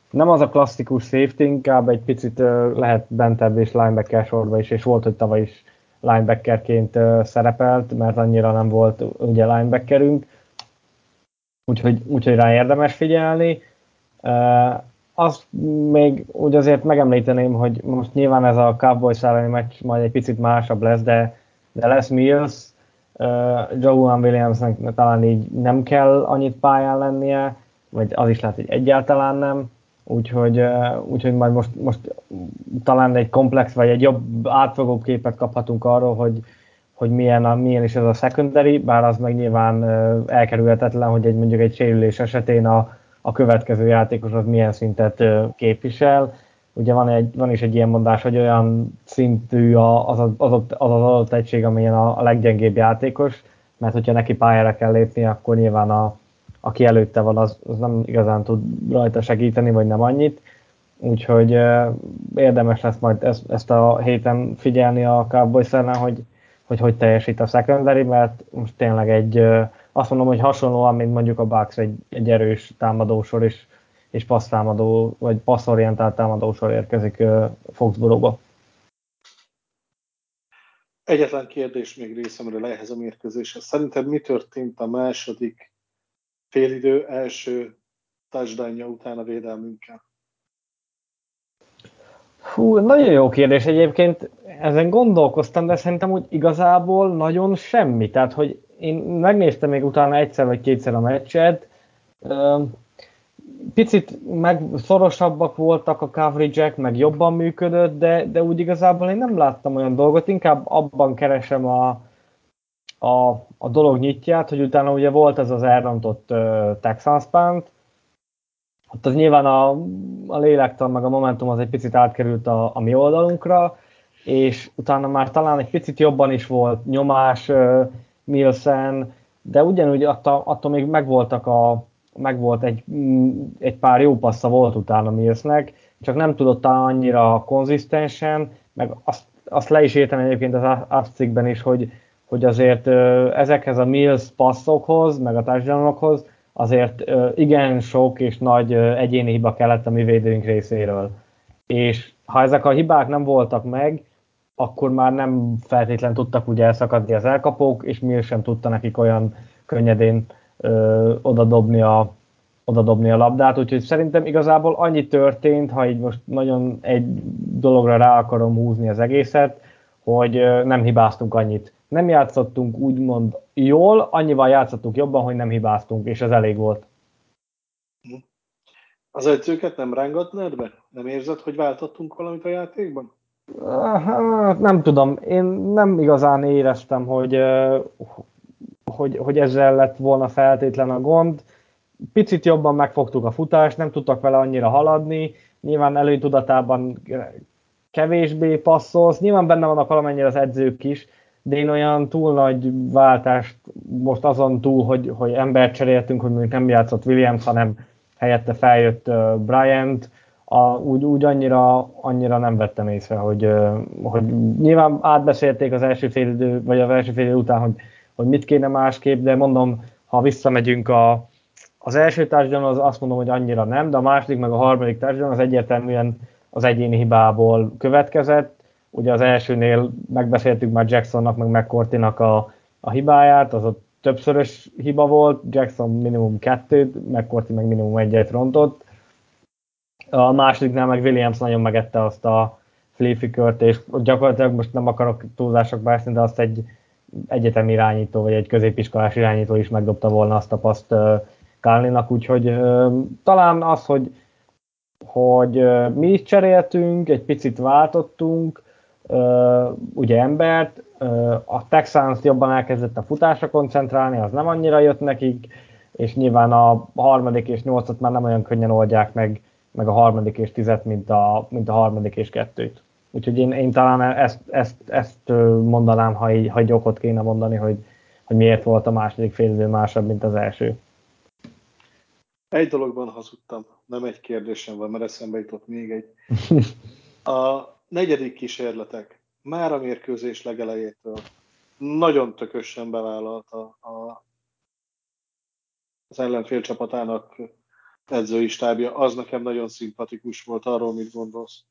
nem az a klasszikus safety, inkább egy picit lehet bentebb és linebacker sorba is, és volt, hogy tavaly is linebackerként szerepelt, mert annyira nem volt ugye linebackerünk, úgyhogy, úgyhogy rá érdemes figyelni azt még úgy azért megemlíteném, hogy most nyilván ez a Cowboys elleni meccs majd egy picit másabb lesz, de, de lesz Mills, uh, Joe Williamsnek talán így nem kell annyit pályán lennie, vagy az is lehet, hogy egyáltalán nem, úgyhogy, uh, úgyhogy majd most, most talán egy komplex, vagy egy jobb átfogó képet kaphatunk arról, hogy, hogy milyen, a, milyen is ez a secondary, bár az meg nyilván uh, elkerülhetetlen, hogy egy mondjuk egy sérülés esetén a, a következő játékos az milyen szintet képvisel. Ugye van, egy, van is egy ilyen mondás, hogy olyan szintű az az, az, az, adott egység, amilyen a, a leggyengébb játékos, mert hogyha neki pályára kell lépni, akkor nyilván a, aki előtte van, az, az nem igazán tud rajta segíteni, vagy nem annyit. úgyhogy érdemes lesz majd ezt, ezt a héten figyelni a Cowboys ellen, hogy, hogy hogy teljesít a secondary, mert most tényleg egy, azt mondom, hogy hasonlóan, mint mondjuk a Bucks, egy, egy erős támadósor is, és passztámadó, vagy passzorientált támadósor érkezik Foxborough-ba. Egyetlen kérdés még részemről ehhez a mérkőzéshez. Szerinted mi történt a második félidő első touchdownja után a védelmünkkel? Hú, nagyon jó kérdés egyébként. Ezen gondolkoztam, de szerintem úgy igazából nagyon semmi. Tehát, hogy én megnéztem még utána egyszer vagy kétszer a meccset, picit meg szorosabbak voltak a coverage meg jobban működött, de, de úgy igazából én nem láttam olyan dolgot, inkább abban keresem a, a, a dolog nyitját, hogy utána ugye volt ez az elrontott uh, Texans Punt, ott az nyilván a, a lélektan meg a momentum az egy picit átkerült a, a mi oldalunkra, és utána már talán egy picit jobban is volt nyomás uh, Milsen, de ugyanúgy attól, attól még megvoltak a, meg volt egy, mm, egy pár jó passza volt utána Millsnek, csak nem tudott annyira konzisztensen, meg azt, azt le is értem egyébként az Aszcikben is, hogy, hogy azért ezekhez a Mills passzokhoz, meg a társadalmakhoz azért igen sok és nagy egyéni hiba kellett a mi védőink részéről. És ha ezek a hibák nem voltak meg, akkor már nem feltétlen tudtak ugye elszakadni az elkapók, és mi sem tudta nekik olyan könnyedén ö, oda, dobni a, a labdát, úgyhogy szerintem igazából annyi történt, ha így most nagyon egy dologra rá akarom húzni az egészet, hogy nem hibáztunk annyit. Nem játszottunk úgymond jól, annyival játszottunk jobban, hogy nem hibáztunk, és ez elég volt. Az edzőket nem rángatnád be? Nem érzed, hogy váltottunk valamit a játékban? Hát, nem tudom, én nem igazán éreztem, hogy, hogy, hogy ezzel lett volna feltétlen a gond. Picit jobban megfogtuk a futást, nem tudtak vele annyira haladni, nyilván előtudatában kevésbé passzolsz, nyilván benne vannak valamennyire az edzők is, de én olyan túl nagy váltást most azon túl, hogy, hogy embert cseréltünk, hogy mondjuk nem játszott Williams, hanem helyette feljött Bryant, a, úgy, úgy annyira, annyira nem vettem észre, hogy, hogy nyilván átbeszélték az első fél idő, vagy az első fél idő után, hogy hogy mit kéne másképp, de mondom, ha visszamegyünk a, az első társadalom, az azt mondom, hogy annyira nem, de a második meg a harmadik társadalom az egyértelműen az egyéni hibából következett. Ugye az elsőnél megbeszéltük már Jacksonnak, meg McCourtinak a, a hibáját, az ott többszörös hiba volt, Jackson minimum kettőt, McCourty meg minimum egyet rontott. A másodiknál meg Williams nagyon megette azt a flifikört, és gyakorlatilag most nem akarok túlzásokba esni, de azt egy egyetemi irányító, vagy egy középiskolás irányító is megdobta volna azt a paszt Kálninak, úgyhogy talán az, hogy, hogy mi is cseréltünk, egy picit váltottunk, ugye embert, a Texans jobban elkezdett a futásra koncentrálni, az nem annyira jött nekik, és nyilván a harmadik és nyolcat már nem olyan könnyen oldják meg, meg a harmadik és tizet, mint a, mint a harmadik és kettőt. Úgyhogy én, én talán ezt, ezt, ezt mondanám, ha, így, ha egy okot kéne mondani, hogy, hogy miért volt a második félidő másabb, mint az első. Egy dologban hazudtam, nem egy kérdésem van, mert eszembe jutott még egy. A negyedik kísérletek már a mérkőzés legelejétől nagyon tökösen bevállalta a, az ellenfél csapatának edzői stábja. Az nekem nagyon szimpatikus volt, arról mit gondolsz?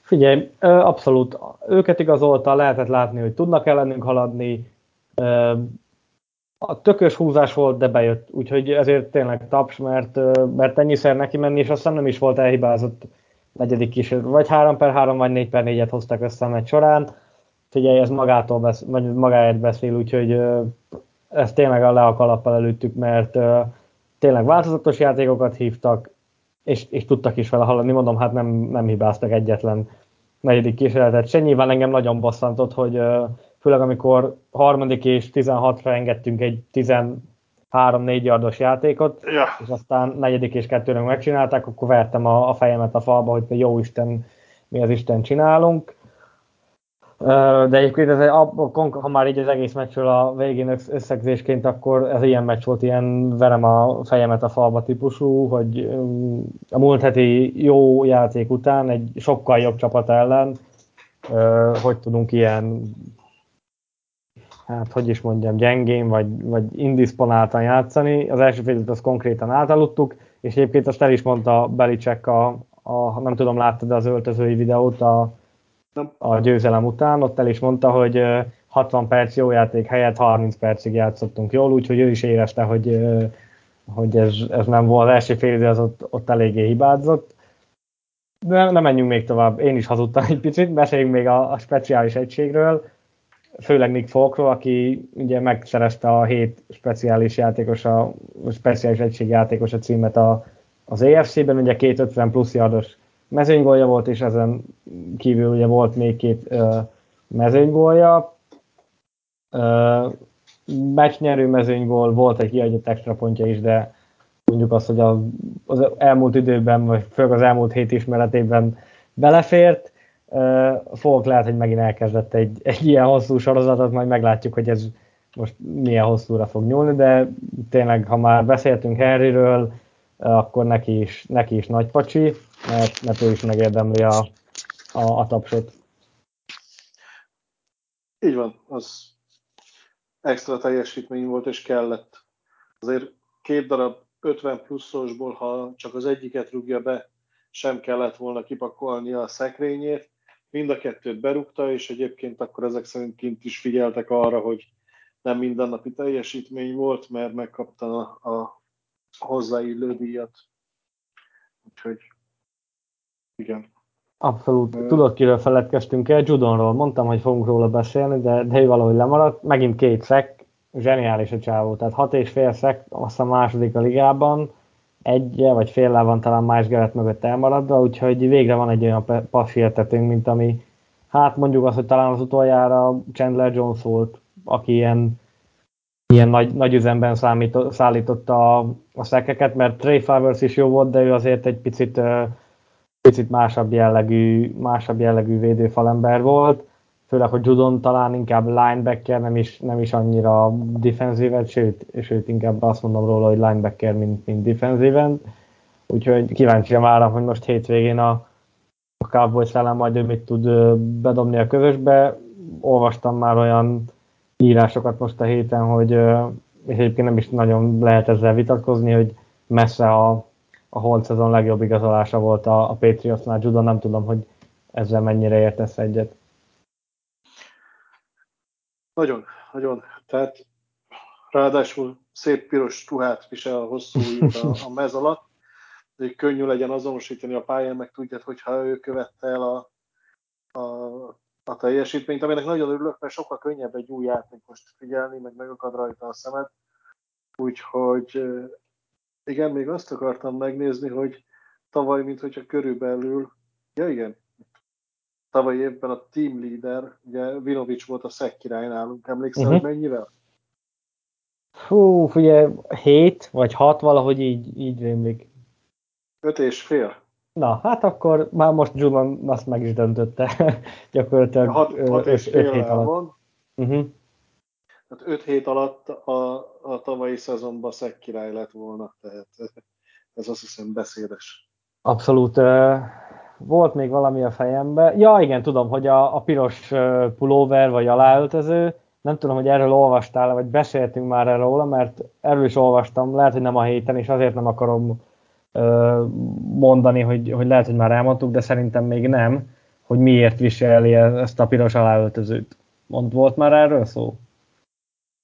Figyelj, abszolút. Őket igazolta, lehetett látni, hogy tudnak ellenünk haladni. A tökös húzás volt, de bejött. Úgyhogy ezért tényleg taps, mert, mert ennyiszer neki menni, és aztán nem is volt elhibázott negyedik kísérlet. Vagy 3 per 3, vagy 4 per 4-et hoztak össze a meccs során. Figyelj, ez magától besz, vagy magáért beszél, úgyhogy ezt tényleg le a kalappal előttük, mert tényleg változatos játékokat hívtak, és, és tudtak is vele haladni, mondom, hát nem, nem hibáztak egyetlen negyedik kísérletet se. Nyilván engem nagyon bosszantott, hogy főleg amikor harmadik és 16-ra engedtünk egy 13-4 yardos játékot, ja. és aztán negyedik és kettőnek megcsinálták, akkor vertem a, a fejemet a falba, hogy te jó Isten, mi az Isten csinálunk. De egyébként ez, ha már így az egész meccsről a végén összegzésként, akkor ez ilyen meccs volt, ilyen verem a fejemet a falba típusú, hogy a múlt heti jó játék után egy sokkal jobb csapat ellen, hogy tudunk ilyen, hát hogy is mondjam, gyengén vagy, vagy indisponáltan játszani. Az első fél azt konkrétan átaludtuk, és egyébként azt el is mondta Belicek a, a nem tudom, láttad az öltözői videót a, a győzelem után, ott el is mondta, hogy 60 perc jó játék helyett 30 percig játszottunk jól, úgyhogy ő is érezte, hogy, hogy ez, ez nem volt. Az első fél idő az ott, ott eléggé hibázott. De nem menjünk még tovább, én is hazudtam egy picit, beszéljünk még a, a speciális egységről, főleg Nick Folkról, aki ugye megszerezte a hét speciális játékos, a, speciális egység játékos a címet a, az EFC-ben, ugye két 50 plusz yardos mezőnygólja volt, és ezen kívül ugye volt még két uh, mezőnygólja. Uh, meccsnyerő mezőnygól, volt egy kiadott extra pontja is, de mondjuk azt, hogy az, elmúlt időben, vagy főleg az elmúlt hét ismeretében belefért. Uh, Fogok lehet, hogy megint elkezdett egy, egy ilyen hosszú sorozatot, majd meglátjuk, hogy ez most milyen hosszúra fog nyúlni, de tényleg, ha már beszéltünk Harryről, akkor neki is, neki is nagy pacsi mert, mert ő is megérdemli a, a, a tapsot. Így van, az extra teljesítmény volt, és kellett. Azért két darab 50 pluszosból, ha csak az egyiket rúgja be, sem kellett volna kipakolni a szekrényét. Mind a kettőt berúgta, és egyébként akkor ezek szerint kint is figyeltek arra, hogy nem mindennapi teljesítmény volt, mert megkapta a, hozzáillő díjat. Úgyhogy igen. Abszolút. Tudod, kiről feledkeztünk el? Judonról. Mondtam, hogy fogunk róla beszélni, de, de ő valahogy lemaradt. Megint két szek, zseniális a csávó. Tehát hat és fél szek, azt a második a ligában, egy vagy fél van talán más Gerett mögött elmaradva, úgyhogy végre van egy olyan passértetünk, mint ami, hát mondjuk azt, hogy talán az utoljára Chandler Jones volt, aki ilyen, ilyen nagy, nagy üzemben számított, szállította a, a szekeket, mert Trey Flowers is jó volt, de ő azért egy picit picit másabb jellegű, másabb jellegű védőfalember volt, főleg, hogy Judon talán inkább linebacker, nem is, nem is annyira defensíven, sőt, sőt, inkább azt mondom róla, hogy linebacker, mint, mint defensíven. Úgyhogy kíváncsi várom, hogy most hétvégén a, a Cowboys ellen majd ő mit tud bedobni a közösbe. Olvastam már olyan írásokat most a héten, hogy és egyébként nem is nagyon lehet ezzel vitatkozni, hogy messze a a holt szezon legjobb igazolása volt a, a Patriotsnál. Judon nem tudom, hogy ezzel mennyire értesz egyet. Nagyon, nagyon. Tehát ráadásul szép piros tuhát visel a hosszú a, a mez alatt, hogy könnyű legyen azonosítani a pályán, meg tudjad, hogyha ő követte el a, a, a teljesítményt, aminek nagyon örülök, mert sokkal könnyebb egy új játékost figyelni, meg megakad rajta a szemed. Úgyhogy igen, még azt akartam megnézni, hogy tavaly, mint hogyha körülbelül, ja igen, tavaly évben a team leader, ugye Vinovics volt a szek király nálunk, emlékszel, uh-huh. hogy mennyivel? Fú, ugye 7 vagy 6, valahogy így, így rémlik. 5 és fél. Na, hát akkor már most Juman azt meg is döntötte. Gyakorlatilag 6 és fél alatt. Van. Uh-huh. Tehát 5 hét alatt a, a tavalyi szezonban szek király lett volna, tehát ez azt hiszem beszédes. Abszolút. Volt még valami a fejembe. Ja, igen, tudom, hogy a, a piros pulóver vagy aláöltöző, nem tudom, hogy erről olvastál, vagy beszéltünk már erről mert erről is olvastam, lehet, hogy nem a héten, és azért nem akarom mondani, hogy, hogy lehet, hogy már elmondtuk, de szerintem még nem, hogy miért viseli ezt a piros aláöltözőt. Mond, volt már erről szó?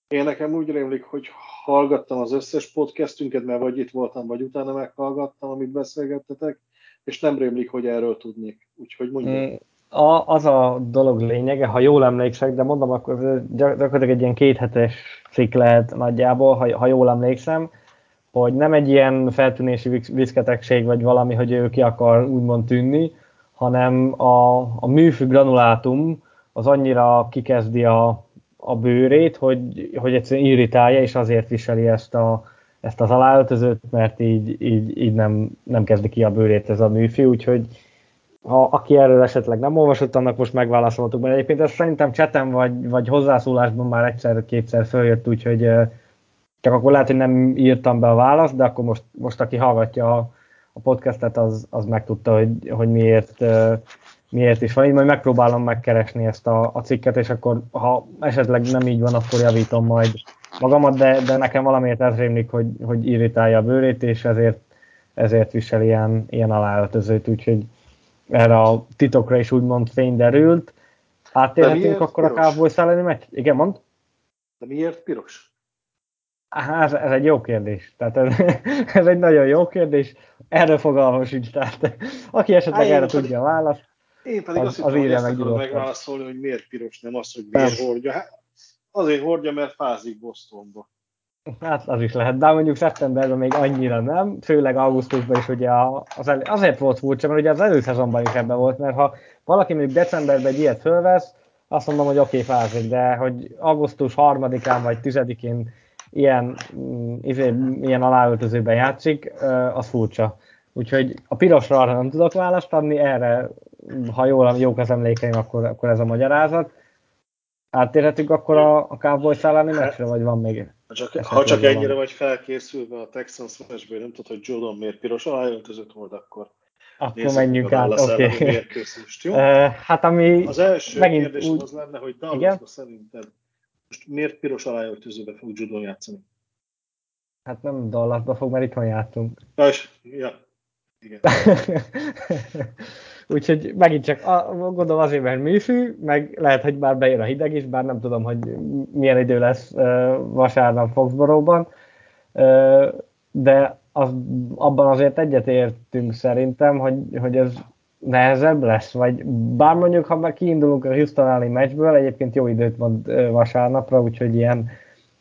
Én nekem úgy rémlik, hogy hallgattam az összes podcastünket, mert vagy itt voltam, vagy utána meghallgattam, amit beszélgettetek, és nem rémlik, hogy erről tudnék. Úgyhogy mondjuk. A, az a dolog lényege, ha jól emlékszek, de mondom, akkor gyakorlatilag egy ilyen kéthetes cikk lehet nagyjából, ha, ha jól emlékszem, hogy nem egy ilyen feltűnési viszketegség, vagy valami, hogy ő ki akar úgymond tűnni, hanem a, a műfű granulátum az annyira kikezdi a, a bőrét, hogy, hogy egyszerűen irritálja, és azért viseli ezt, a, ezt az aláöltözőt, mert így, így, így nem, nem kezdi ki a bőrét ez a műfi, úgyhogy ha aki erről esetleg nem olvasott, annak most megválaszoltuk, mert egyébként ez szerintem csetem vagy, vagy hozzászólásban már egyszer-kétszer följött, úgyhogy csak akkor lehet, hogy nem írtam be a választ, de akkor most, most aki hallgatja a, a podcastet, az, az megtudta, hogy, hogy miért, miért is van. Így majd megpróbálom megkeresni ezt a, a cikket, és akkor ha esetleg nem így van, akkor javítom majd magamat, de, de nekem valamiért ez rémlik, hogy, hogy irritálja a bőrét, és ezért, ezért visel ilyen, ilyen aláöltözőt, úgyhogy erre a titokra is úgymond fény derült. Áttérhetünk akkor piros? a Cowboys elleni meccs? Igen, mond? De miért piros? Á, ez, egy jó kérdés. Tehát ez, ez egy nagyon jó kérdés. Erre fogalmam sincs. Tehát aki esetleg Á, erre tudja a választ, én pedig az, azt hittem, hogy ezt megválaszolni, hogy miért piros, nem az, hogy miért hordja. Hát, azért hordja, mert fázik Bostonba. Hát az is lehet, de mondjuk szeptemberben még annyira nem, főleg augusztusban is ugye az elő, azért volt furcsa, mert ugye az előszezonban is ebben volt, mert ha valaki mondjuk decemberben egy ilyet fölvesz, azt mondom, hogy oké, okay, fázik, de hogy augusztus 3-án vagy 10-én ilyen, mm, izé, ilyen aláöltözőben játszik, az furcsa. Úgyhogy a pirosra arra nem tudok választ adni, erre, ha jól, jók az emlékeim, akkor, akkor ez a magyarázat. Áttérhetünk akkor a, a Cowboys elleni meccsre, vagy van még? Ha csak, ha csak ennyire van. vagy felkészülve a Texans meccsből, nem tudod, hogy Jordan miért piros aláöltözött volt, akkor akkor menjünk át, oké. Okay. Uh, hát ami az első megint kérdés úgy... az lenne, hogy Dallasba szerinted most miért piros aláöltözőbe fog Judon játszani? Hát nem Dallasba fog, mert itthon játszunk. Ja, ja. Igen. Úgyhogy megint csak a, gondolom azért, mert műfű, meg lehet, hogy már bejön a hideg is, bár nem tudom, hogy milyen idő lesz uh, vasárnap Foxboróban, uh, de az, abban azért egyetértünk szerintem, hogy, hogy ez nehezebb lesz, vagy bár mondjuk, ha már kiindulunk a Houston elleni meccsből, egyébként jó időt van vasárnapra, úgyhogy ilyen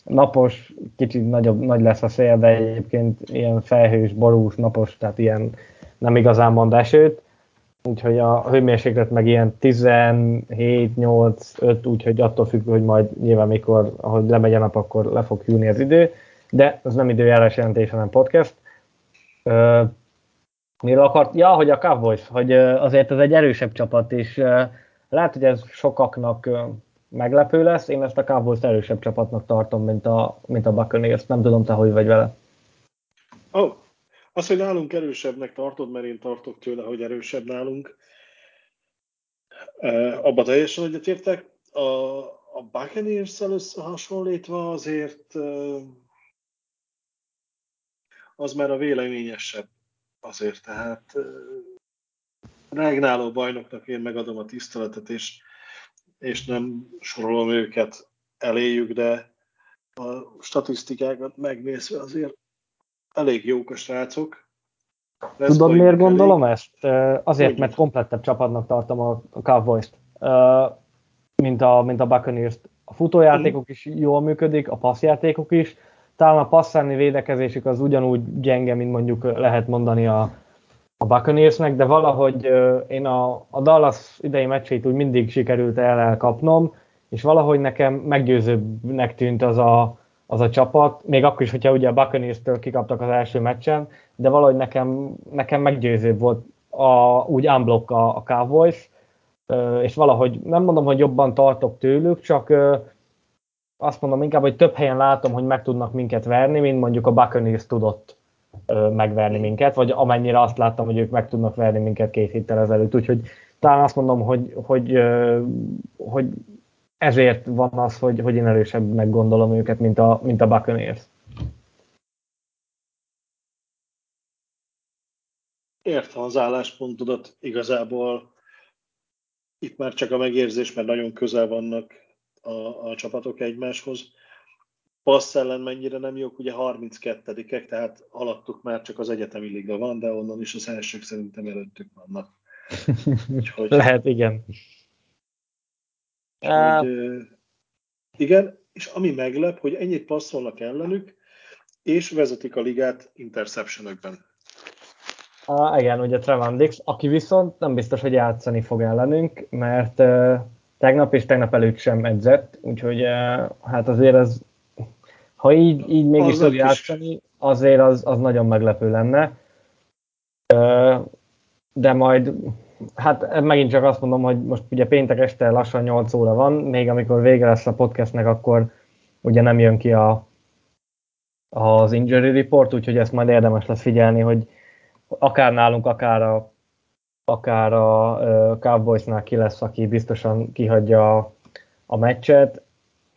napos, kicsit nagyobb, nagy lesz a szél, de egyébként ilyen felhős, borús, napos, tehát ilyen nem igazán mond esőt, úgyhogy a hőmérséklet meg ilyen 17, 8, 5, úgyhogy attól függ, hogy majd nyilván mikor, ahogy lemegy a nap, akkor le fog hűlni az idő, de ez nem időjárás jelentés, hanem podcast. Miről akart? Ja, hogy a Cowboys, hogy azért ez egy erősebb csapat, és lehet, hogy ez sokaknak meglepő lesz, én ezt a Cowboys erősebb csapatnak tartom, mint a, mint a Buccaneers. Nem tudom, te hogy vagy vele. Oh, az, hogy nálunk erősebbnek tartod, mert én tartok tőle, hogy erősebb nálunk. Uh, abba teljesen egyetértek. A, a Buccaneers-szel összehasonlítva azért az már a véleményesebb azért, tehát regnáló bajnoknak én megadom a tiszteletet, és, és nem sorolom őket eléjük, de a statisztikákat megnézve azért elég jók a srácok. Lesz Tudod, miért gondolom elég? ezt? Azért, mert komplettebb csapatnak tartom a, Cowboys-t, mint a, mint a Buccaneers-t. A futójátékok is jól működik, a passzjátékok is. Talán a passzáni védekezésük az ugyanúgy gyenge, mint mondjuk lehet mondani a, a Buccaneersnek, de valahogy én a, a Dallas idei meccsét úgy mindig sikerült el elkapnom, és valahogy nekem meggyőzőbbnek tűnt az a, az a csapat, még akkor is, hogyha ugye a Buccaneers-től kikaptak az első meccsen, de valahogy nekem, nekem meggyőzőbb volt a, úgy unblock a, a Cowboys, és valahogy nem mondom, hogy jobban tartok tőlük, csak azt mondom inkább, hogy több helyen látom, hogy meg tudnak minket verni, mint mondjuk a Buccaneers tudott megverni minket, vagy amennyire azt láttam, hogy ők meg tudnak verni minket két héttel ezelőtt. Úgyhogy talán azt mondom, hogy, hogy, hogy ezért van az, hogy, hogy én erősebbnek gondolom őket, mint a, mint a Buccaneers. Értem az álláspontodat, igazából itt már csak a megérzés, mert nagyon közel vannak a, a csapatok egymáshoz. Passz ellen mennyire nem jók, ugye 32-ek, tehát alattuk már csak az egyetemi liga van, de onnan is az elsők szerintem előttük vannak. Úgyhogy... Lehet, igen. Hogy, igen, és ami meglep, hogy ennyit passzolnak ellenük, és vezetik a ligát interceptionökben. Ah, igen, ugye Trevon Dix, aki viszont nem biztos, hogy játszani fog ellenünk, mert uh, tegnap és tegnap előtt sem edzett, úgyhogy uh, hát azért ez, ha így, így mégis tud játszani, azért az, az nagyon meglepő lenne. Uh, de majd Hát megint csak azt mondom, hogy most ugye péntek este lassan 8 óra van, még amikor vége lesz a podcastnek, akkor ugye nem jön ki a, az injury report, úgyhogy ezt majd érdemes lesz figyelni, hogy akár nálunk, akár a, akár a Cowboysnál ki lesz, aki biztosan kihagyja a, a meccset.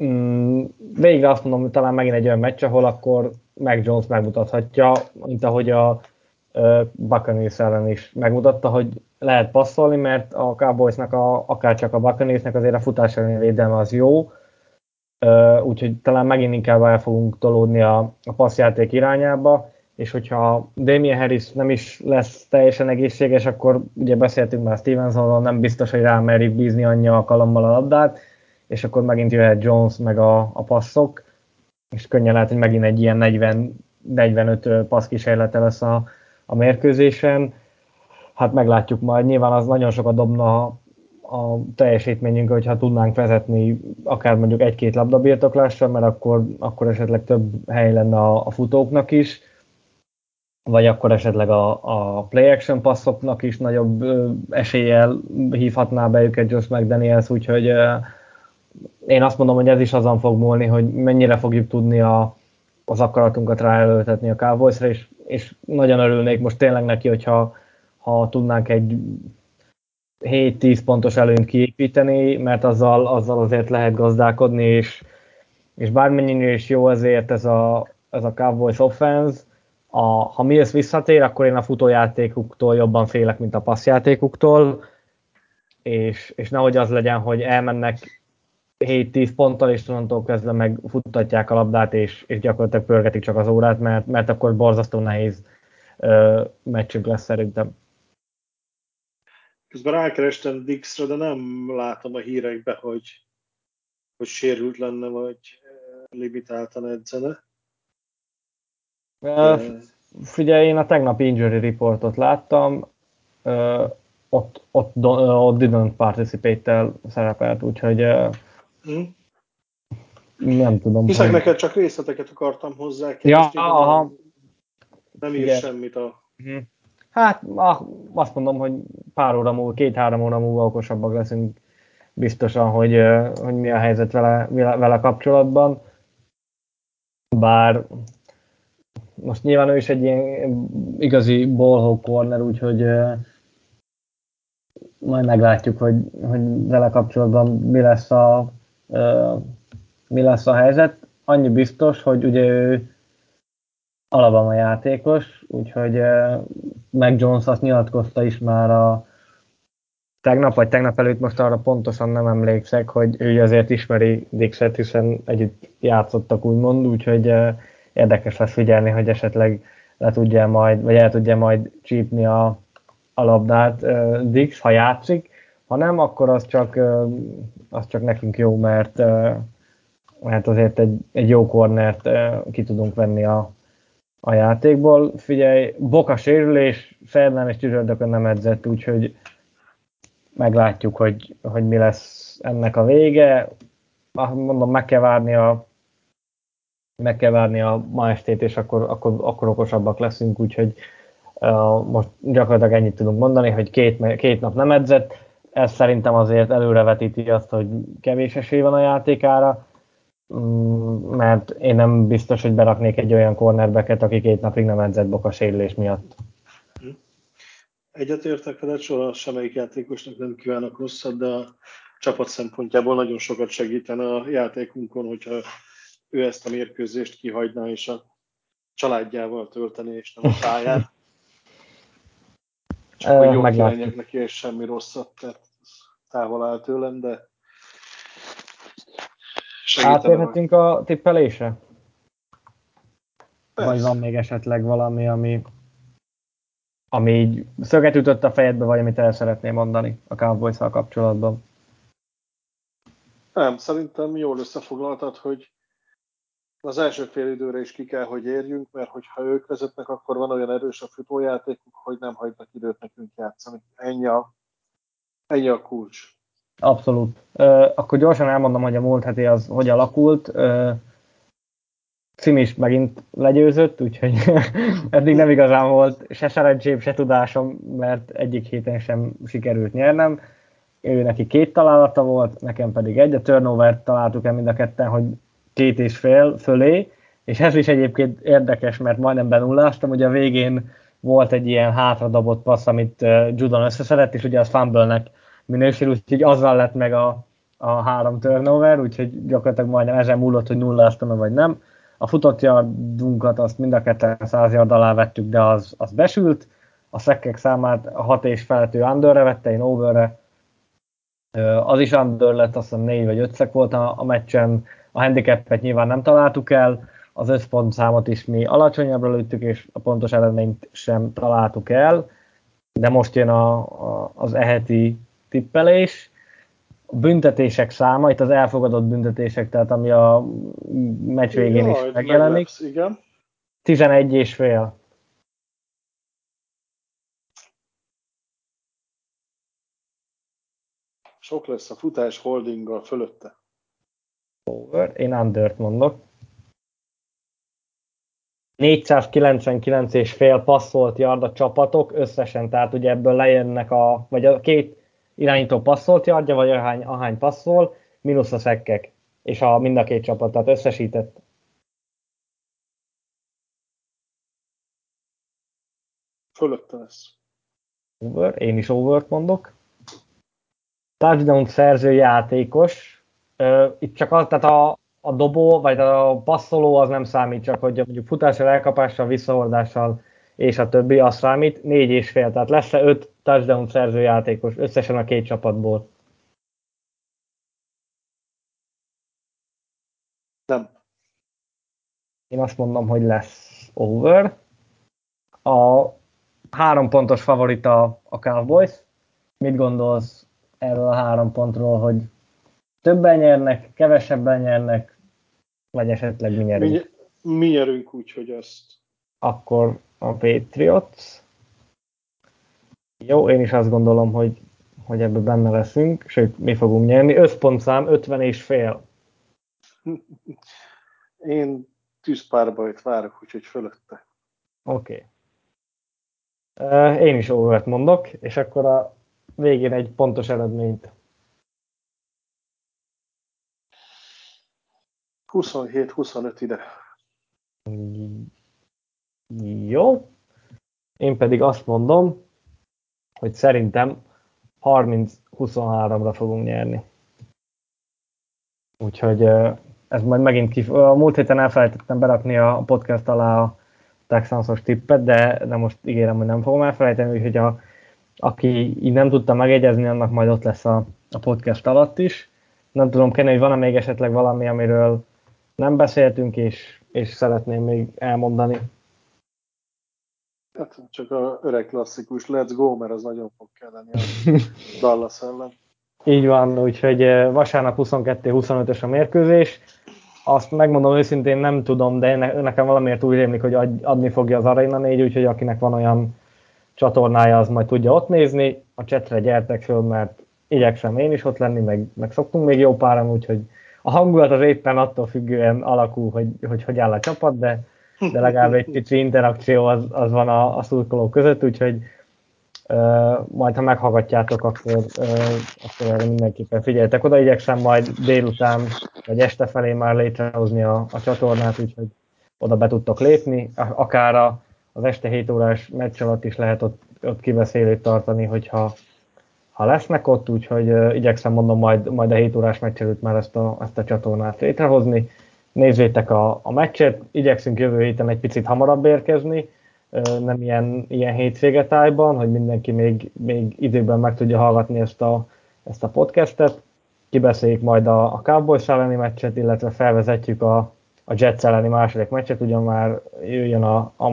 Mm, végre azt mondom, hogy talán megint egy olyan meccs, ahol akkor Mac Jones megmutathatja, mint ahogy a Buccaneers ellen is megmutatta, hogy lehet passzolni, mert a Cowboysnak, a, akár csak a Buccaneersnek azért a futás elleni védelme az jó, úgyhogy talán megint inkább el fogunk tolódni a, a passzjáték irányába, és hogyha Damien Harris nem is lesz teljesen egészséges, akkor ugye beszéltünk már Stevensonról, nem biztos, hogy rá merik bízni annyi alkalommal a labdát, és akkor megint jöhet Jones meg a, a passzok, és könnyen lehet, hogy megint egy ilyen 40, 45 passz kísérlete lesz a, a mérkőzésen. Hát meglátjuk majd, nyilván az nagyon sokat dobna a teljesítményünk, hogyha tudnánk vezetni akár mondjuk egy-két labdabirtoklással, mert akkor, akkor esetleg több hely lenne a, a futóknak is, vagy akkor esetleg a, a play action passzoknak is nagyobb eséllyel hívhatná be őket Josh McDaniels, úgyhogy én azt mondom, hogy ez is azon fog múlni, hogy mennyire fogjuk tudni a, az akaratunkat ráelőtetni a Cowboysra, és, és nagyon örülnék most tényleg neki, hogyha ha tudnánk egy 7-10 pontos előnyt kiépíteni, mert azzal, azzal azért lehet gazdálkodni, és, és bármennyire is jó ezért ez a, ez a Cowboys offense, a, ha Mills visszatér, akkor én a futójátékuktól jobban félek, mint a passzjátékuktól, és, és nehogy az legyen, hogy elmennek 7-10 ponttal, és onnantól kezdve meg futtatják a labdát, és, és gyakorlatilag pörgetik csak az órát, mert, mert akkor borzasztó nehéz ö, meccsünk lesz szerintem. Közben rákerestem Dixre, de nem látom a hírekbe, hogy, hogy sérült lenne, vagy limitáltan edzene. Figyelj, én a tegnapi injury reportot láttam, ott, ott, ott didn't participate-tel szerepelt, úgyhogy hmm. nem tudom. Hiszek hogy... neked csak részleteket akartam hozzá. Ja, aha. Nem ír semmit a... Uh-huh. Hát azt mondom, hogy pár óra múlva, két-három óra múlva okosabbak leszünk biztosan, hogy, hogy mi a helyzet vele, vele kapcsolatban. Bár most nyilván ő is egy ilyen igazi ballhawk corner, úgyhogy majd meglátjuk, hogy, hogy vele kapcsolatban mi lesz a, mi lesz a helyzet. Annyi biztos, hogy ugye ő Alabama játékos, úgyhogy meg Jones azt nyilatkozta is már a tegnap vagy tegnap előtt, most arra pontosan nem emlékszek, hogy ő azért ismeri Dixet, hiszen együtt játszottak úgymond, úgyhogy érdekes lesz figyelni, hogy esetleg le tudja majd, vagy el tudja majd csípni a, a labdát Dix, ha játszik, ha nem, akkor az csak, az csak nekünk jó, mert, mert azért egy, egy jó kornert ki tudunk venni a, a játékból. Figyelj, Boka sérülés, szerdán és csütörtökön nem edzett, úgyhogy meglátjuk, hogy, hogy mi lesz ennek a vége. Mondom, meg kell várni a meg kell várni a ma estét, és akkor, akkor, akkor okosabbak leszünk, úgyhogy uh, most gyakorlatilag ennyit tudunk mondani, hogy két, két nap nem edzett, ez szerintem azért előrevetíti azt, hogy kevés esély van a játékára, Mm, mert én nem biztos, hogy beraknék egy olyan cornerbeket, aki két napig nem edzett boka sérülés miatt. Egyetértek veled, soha semmelyik játékosnak nem kívánok rosszat, de a csapat szempontjából nagyon sokat segítene a játékunkon, hogyha ő ezt a mérkőzést kihagyná, és a családjával tölteni, és nem a pályán. Csak hogy jó neki, és semmi rosszat, tehát távol áll tőlem, de Átérhetünk a tippelésre? Persze. Vagy van még esetleg valami, ami, ami így szöget ütött a fejedbe, vagy amit el szeretném mondani a cowboys kapcsolatban? Nem, szerintem jól összefoglaltad, hogy az első fél időre is ki kell, hogy érjünk, mert hogyha ők vezetnek, akkor van olyan erős a futójátékuk, hogy nem hagynak időt nekünk játszani. Ennyi a, ennyi a kulcs. Abszolút. Akkor gyorsan elmondom, hogy a múlt heti az hogy alakult. Uh, Sim is megint legyőzött, úgyhogy eddig nem igazán volt se szerencsém, se tudásom, mert egyik héten sem sikerült nyernem. Ő neki két találata volt, nekem pedig egy. A turnover találtuk el mind a ketten, hogy két és fél fölé, és ez is egyébként érdekes, mert majdnem benulláztam, ugye a végén volt egy ilyen hátradobott passz, amit Judon összeszedett, és ugye az fumble minősül, úgyhogy azzal lett meg a, a három turnover, úgyhogy gyakorlatilag majdnem ezen múlott, hogy nulláztam vagy nem. A futott yardunkat azt mind a ketten 100 yard alá vettük, de az, az besült. A szekkek számát a 6 és felető underre vette, én overre. Az is under lett, azt hiszem 4 vagy 5 szek volt a, a meccsen. A handicapet nyilván nem találtuk el, az összpontszámot is mi alacsonyabbra lőttük, és a pontos eredményt sem találtuk el. De most jön a, a, az eheti tippelés a büntetések száma, itt az elfogadott büntetések, tehát ami a meccs végén Jaj, is megjelenik. Meglepsz, igen. 11 és fél. Sok lesz a futás holdinggal fölötte. Over. Én undert mondok. 499 és fél passzolt yard a csapatok összesen, tehát ugye ebből lejönnek a, vagy a két irányító passzolt yardja, vagy ahány, ahány passzol, mínusz a szekkek, és a mind a két csapat, tehát összesített. Fölötte lesz. Over, én is over mondok. Touchdown szerző játékos. Itt csak az, tehát a, a dobó, vagy a passzoló az nem számít, csak hogy mondjuk futással, elkapással, visszahordással és a többi, az számít. Négy és fél, tehát lesz-e öt touchdown szerző játékos összesen a két csapatból? Nem. Én azt mondom, hogy lesz over. A három pontos favorita a Cowboys. Mit gondolsz erről a három pontról, hogy többen nyernek, kevesebben nyernek, vagy esetleg mi nyerünk? Mi, mi nyerünk úgy, hogy azt. Akkor a Patriots. Jó, én is azt gondolom, hogy, hogy ebben benne leszünk, sőt, mi fogunk nyerni. Összpontszám 50 és fél. Én tűzpárbajt várok, úgyhogy fölötte. Oké. Okay. Én is overt mondok, és akkor a végén egy pontos eredményt. 27-25 ide. Jó. Én pedig azt mondom, hogy szerintem 30-23-ra fogunk nyerni. Úgyhogy ez majd megint kif... A múlt héten elfelejtettem berakni a podcast alá a Texansos tippet, de, de most ígérem, hogy nem fogom elfelejteni, úgyhogy a, aki így nem tudta megegyezni, annak majd ott lesz a, a podcast alatt is. Nem tudom, Kenny, hogy van-e még esetleg valami, amiről nem beszéltünk, és, és szeretném még elmondani. Hát csak a öreg klasszikus let's go, mert az nagyon fog kelleni a Dallas ellen. Így van, úgyhogy vasárnap 22-25-ös a mérkőzés. Azt megmondom őszintén nem tudom, de nekem valamiért úgy rémlik, hogy adni fogja az Arena 4, úgyhogy akinek van olyan csatornája, az majd tudja ott nézni. A csetre gyertek föl, mert igyekszem én is ott lenni, meg, meg szoktunk még jó páran, úgyhogy a hangulat az éppen attól függően alakul, hogy hogy, hogy áll a csapat, de de legalább egy kicsi interakció az, az van a, a szurkolók között, úgyhogy uh, majd ha meghallgatjátok, akkor, uh, akkor erre mindenképpen figyeljetek oda, igyekszem majd délután vagy este felé már létrehozni a, a csatornát, úgyhogy oda be tudtok lépni, akár a, az este 7 órás meccs alatt is lehet ott, ott kibeszélőt tartani, hogyha ha lesznek ott, úgyhogy uh, igyekszem mondom majd, majd a 7 órás meccs előtt már ezt a, ezt a csatornát létrehozni nézzétek a, a meccset, igyekszünk jövő héten egy picit hamarabb érkezni, nem ilyen, ilyen hétvégetájban, hogy mindenki még, még időben meg tudja hallgatni ezt a, ezt a podcastet. Kibeszéljük majd a, a Cowboys elleni meccset, illetve felvezetjük a, a Jets elleni második meccset, ugyan már jöjjön a, a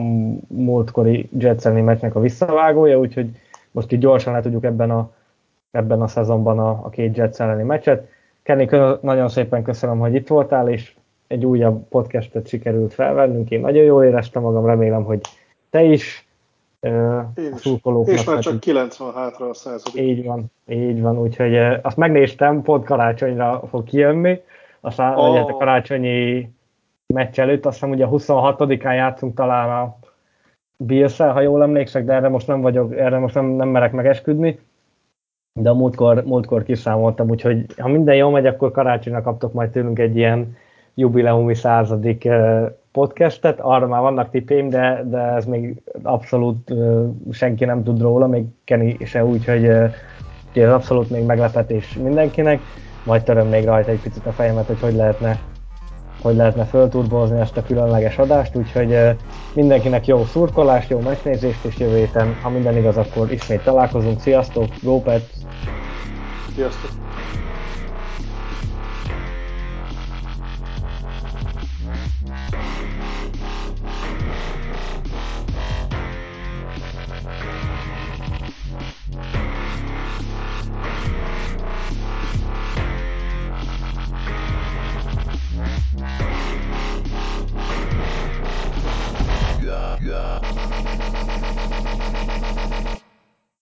múltkori Jets elleni meccsnek a visszavágója, úgyhogy most így gyorsan le tudjuk ebben a, ebben a szezonban a, a két Jets elleni meccset. Kenny, nagyon szépen köszönöm, hogy itt voltál, és egy újabb podcastet sikerült felvennünk. Én nagyon jól éreztem magam, remélem, hogy te is. Én is. És már csak 90 hátra a századik. Így van, így van, úgyhogy azt megnéztem, pont karácsonyra fog kijönni, aztán oh. a karácsonyi meccs előtt, azt hiszem ugye 26-án játszunk talán a bills ha jól emlékszek, de erre most nem vagyok, erre most nem, nem merek megesküdni, de a múltkor, múltkor kiszámoltam, úgyhogy ha minden jól megy, akkor karácsonyra kaptok majd tőlünk egy ilyen jubileumi századik podcastet, arra már vannak tippém, de, de ez még abszolút senki nem tud róla, még Kenny se úgy, hogy ez abszolút még meglepetés mindenkinek, majd töröm még rajta egy picit a fejemet, hogy hogy lehetne hogy lehetne fölturbozni ezt a különleges adást, úgyhogy mindenkinek jó szurkolást, jó megnézést, és jövő héten, ha minden igaz, akkor ismét találkozunk. Sziasztok, GoPet! Sziasztok! Manga.